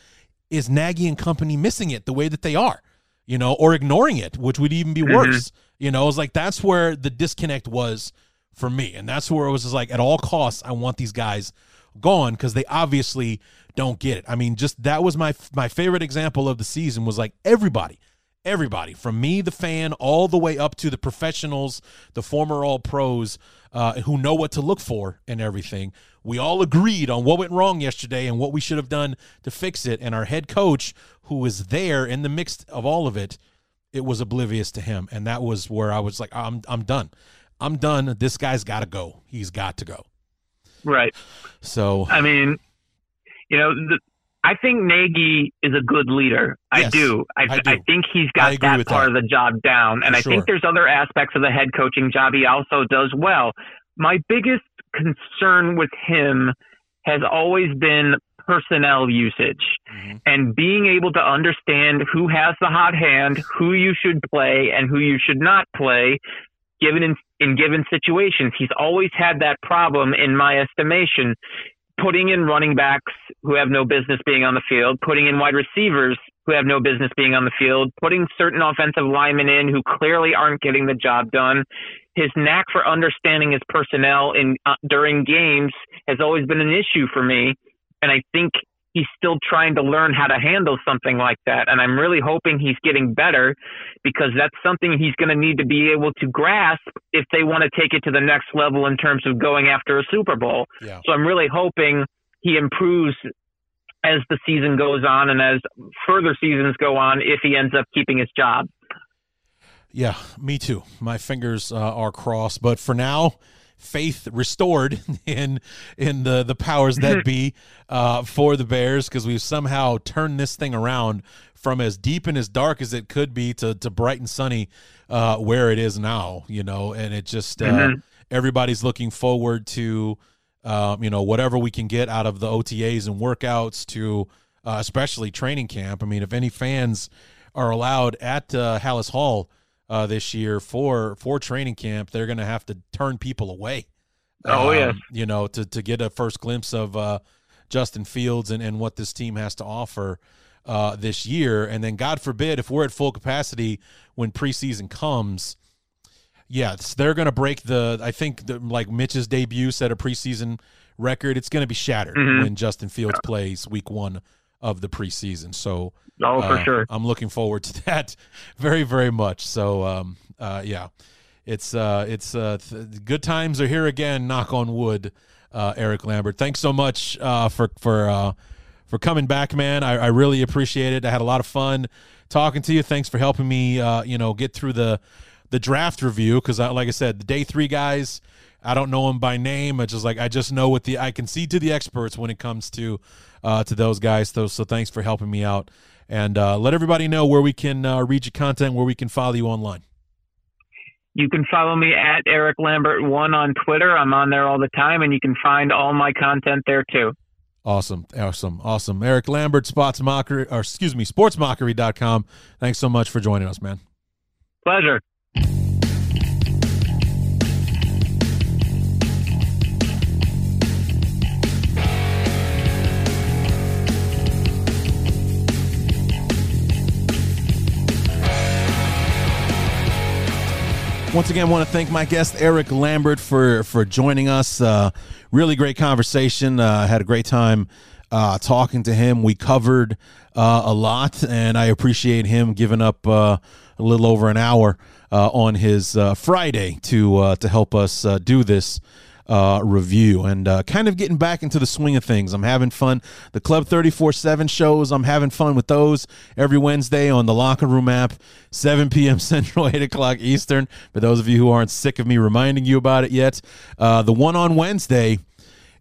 is Nagy and company missing it the way that they are, you know, or ignoring it, which would even be mm-hmm. worse. You know, it's like that's where the disconnect was for me. And that's where it was just like, at all costs, I want these guys gone because they obviously don't get it. I mean, just that was my my favorite example of the season was like everybody, everybody from me, the fan, all the way up to the professionals, the former all pros uh, who know what to look for and everything. We all agreed on what went wrong yesterday and what we should have done to fix it. And our head coach, who was there in the mix of all of it, it was oblivious to him. And that was where I was like, I'm I'm done. I'm done. This guy's got to go. He's got to go. Right. So I mean, you know, the, I think Nagy is a good leader. I do. I, I do. I think he's got that part that. of the job down, and For I sure. think there's other aspects of the head coaching job he also does well. My biggest concern with him has always been personnel usage Mhm. and being able to understand who has the hot hand, who you should play, and who you should not play, given in, in given situations. He's always had that problem, in my estimation. Putting in running backs who have no business being on the field, putting in wide receivers who have no business being on the field, putting certain offensive linemen in who clearly aren't getting the job done. His knack for understanding his personnel in uh, during games has always been an issue for me, and I think he's still trying to learn how to handle something like that. And I'm really hoping he's getting better because that's something he's going to need to be able to grasp if they want to take it to the next level in terms of going after a Super Bowl. Yeah. So I'm really hoping he improves as the season goes on and as further seasons go on if he ends up keeping his job. Yeah, me too. My fingers uh, are crossed, but for now, faith restored [LAUGHS] in in the the powers that be [LAUGHS] uh, for the Bears because we've somehow turned this thing around from as deep and as dark as it could be to to bright and sunny uh, where it is now. You know, and it just uh, Mhm. everybody's looking forward to um, you know whatever we can get out of the OTAs and workouts to uh, especially training camp. I mean, if any fans are allowed at uh, Halas Hall uh, this year for for training camp, they're going to have to turn people away. Oh, yes. you know to to get a first glimpse of uh, Justin Fields and and what this team has to offer. Uh, this year, and then God forbid if we're at full capacity when preseason comes, yes, they're going to break the. I think the, like Mitch's debut set a preseason record. It's going to be shattered Mhm. when Justin Fields plays Week One of the preseason. So, Oh, for uh, sure. I'm looking forward to [LAUGHS] that very, very much. So, um, uh, yeah, it's uh, it's uh, th- good times are here again. Knock on wood, uh, Eric Lambert. Thanks so much uh, for for uh, for coming back, man. I, I really appreciate it. I had a lot of fun talking to you. Thanks for helping me, uh, you know, get through the the draft review because, like I said, the day three guys. I don't know them by name. I just like I just know what the I can see to the experts when it comes to uh, to those guys. So, so thanks for helping me out, and uh, let everybody know where we can uh, read your content, where we can follow you online. You can follow me at Eric Lambert one on Twitter. I'm on there all the time, and you can find all my content there too. Awesome, awesome, awesome. Eric Lambert, Spots Mockery, or excuse me, SportsMockery.com. Thanks so much for joining us, man. Pleasure. Once again, I want to thank my guest Eric Lambert for for joining us. Uh, really great conversation. Uh, had a great time uh, talking to him. We covered uh, a lot, and I appreciate him giving up uh, a little over an hour uh, on his uh, Friday to uh, to help us do this uh, review and uh, kind of getting back into the swing of things. I'm having fun. The Club 34 7 shows, I'm having fun with those every Wednesday on the Locker Room app, 7 p.m. [LAUGHS] Central, 8 o'clock Eastern. For those of you who aren't sick of me reminding you about it yet, uh, the one on Wednesday.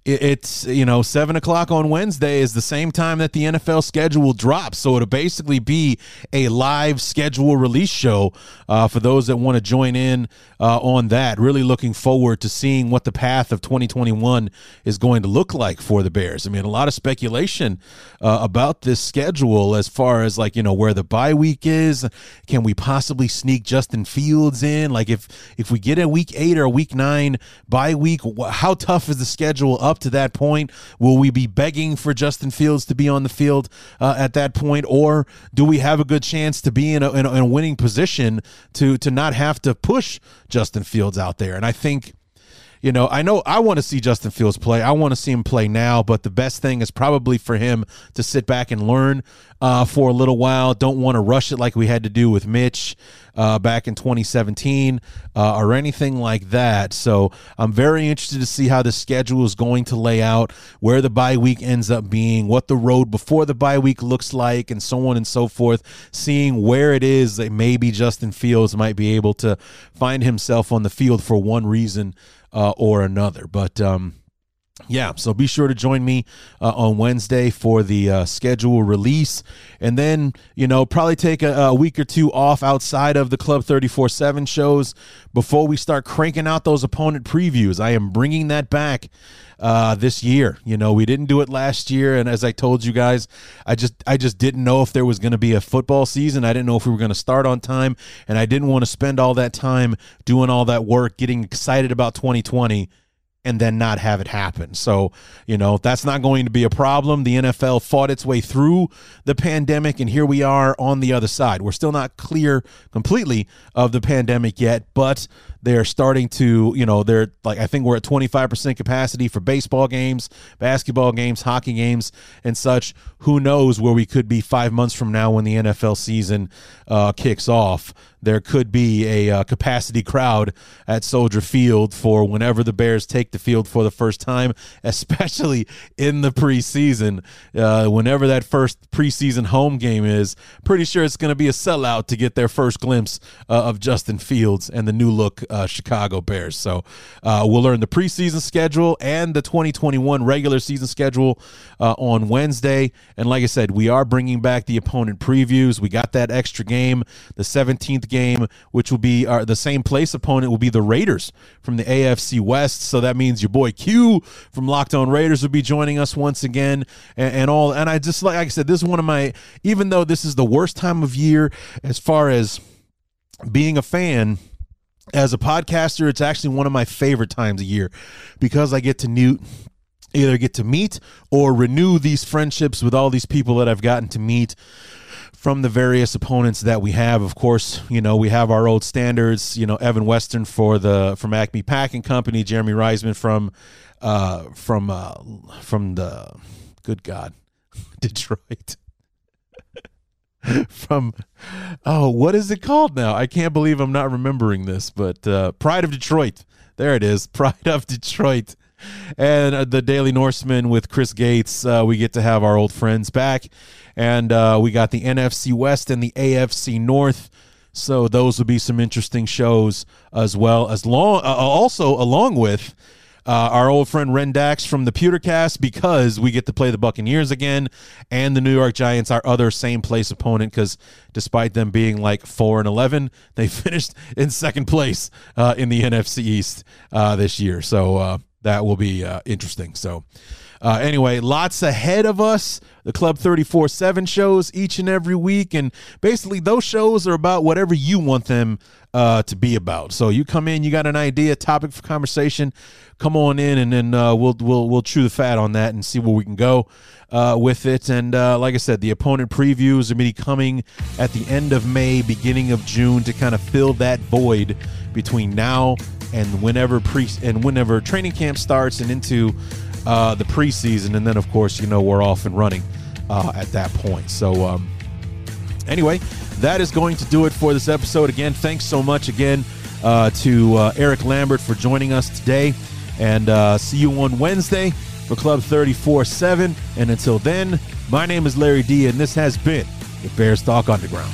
It- It's you know seven o'clock on Wednesday is the same time that the NFL schedule drops, so it'll basically be a live schedule release show uh, for those that want to join in uh, on that. Really looking forward to seeing what the path of 2021 is going to look like for the Bears. I mean, a lot of speculation uh, about this schedule as far as like you know where the bye week is. Can we possibly sneak Justin Fields in? Like if if we get a week eight or a week nine bye week, how tough is the schedule up to that point? Will we be begging for Justin Fields to be on the field uh, at that point, or do we have a good chance to be in a, in a, in a winning position to to not have to push Justin Fields out there? And I think you know, I know I want to see Justin Fields play. I want to see him play now, but the best thing is probably for him to sit back and learn uh, for a little while. Don't want to rush it like we had to do with Mitch uh, back in 2017 uh, or anything like that. So I'm very interested to see how the schedule is going to lay out, where the bye week ends up being, what the road before the bye week looks like, and so on and so forth. Seeing where it is that maybe Justin Fields might be able to find himself on the field for one reason uh, or another. But, um, yeah, so be sure to join me uh, on Wednesday for the uh, schedule release. And then, you know, probably take a, a week or two off outside of the Club 34 7 shows before we start cranking out those opponent previews. I am bringing that back uh, this year. You know, we didn't do it last year, and as I told you guys, I just I just didn't know if there was going to be a football season. I didn't know if we were going to start on time, and I didn't want to spend all that time doing all that work, getting excited about 2020 and then not have it happen. So, you know, that's not going to be a problem. The NFL fought its way through the pandemic, and here we are on the other side. We're still not clear completely of the pandemic yet, but they're starting to, you know, they're like, I think we're at 25% capacity for baseball games, basketball games, hockey games, and such. Who knows where we could be five months from now when the NFL season uh, kicks off? There could be a uh, capacity crowd at Soldier Field for whenever the Bears take the field for the first time, [LAUGHS] especially in the preseason. Uh, whenever that first preseason home game is, pretty sure it's going to be a sellout to get their first glimpse uh, of Justin Fields and the new look uh, Chicago Bears. So uh, we'll learn the preseason schedule and the 2021 regular season schedule uh, on Wednesday. And like I said, we are bringing back the opponent previews. We got that extra game, the 17th game, which will be our, the same place opponent will be the Raiders from the AFC West. So that means your boy Q from Locked On Raiders will be joining us once again, and, and all. And I just like, like I said, this is one of my. Even though this is the worst time of year as far as being a fan as a podcaster, it's actually one of my favorite times of year because I get to new either get to meet or renew these friendships with all these people that I've gotten to meet from the various opponents that we have. Of course, you know, we have our old standards, you know, Evan Western for the from Acme Packing Company, Jeremy Reisman from uh from uh from the good God, [LAUGHS] Detroit. [LAUGHS] from oh what is it called now? I can't believe i'm not remembering this but uh, pride of detroit. There it is [LAUGHS] pride of detroit. And uh, the daily norseman with chris gates uh, we get to have our old friends back. And uh, we got the nfc west and the afc north. So those will be some interesting shows as well as long uh, also along with uh, our old friend Ren Dax from the Pewtercast because we get to play the Buccaneers again and the New York Giants, our other same place opponent. Because despite them being like four and eleven, [LAUGHS] they finished in second place uh, in the NFC East uh, this year. So uh, that will be uh, interesting. So. Uh, anyway, lots ahead of us. The Club 34 7 shows each and every week. And basically, those shows are about whatever you want them uh, to be about. So you come in, you got an idea, topic for conversation, come on in, and then uh, we'll we'll we'll chew the fat on that and see where we can go uh, with it. And uh, like I said, the opponent previews are going to be coming at the end of May, beginning of June to kind of fill that void between now and whenever pre and whenever training camp starts and into uh, the preseason, and then of course you know we're off and running uh, at that point. So um, anyway, that is going to do it for this episode. Again, thanks so much again uh, to uh, Eric Lambert for joining us today, and uh, see you on Wednesday for Club 34 7. And until then, my name is Larry D, and this has been the Bears Talk Underground.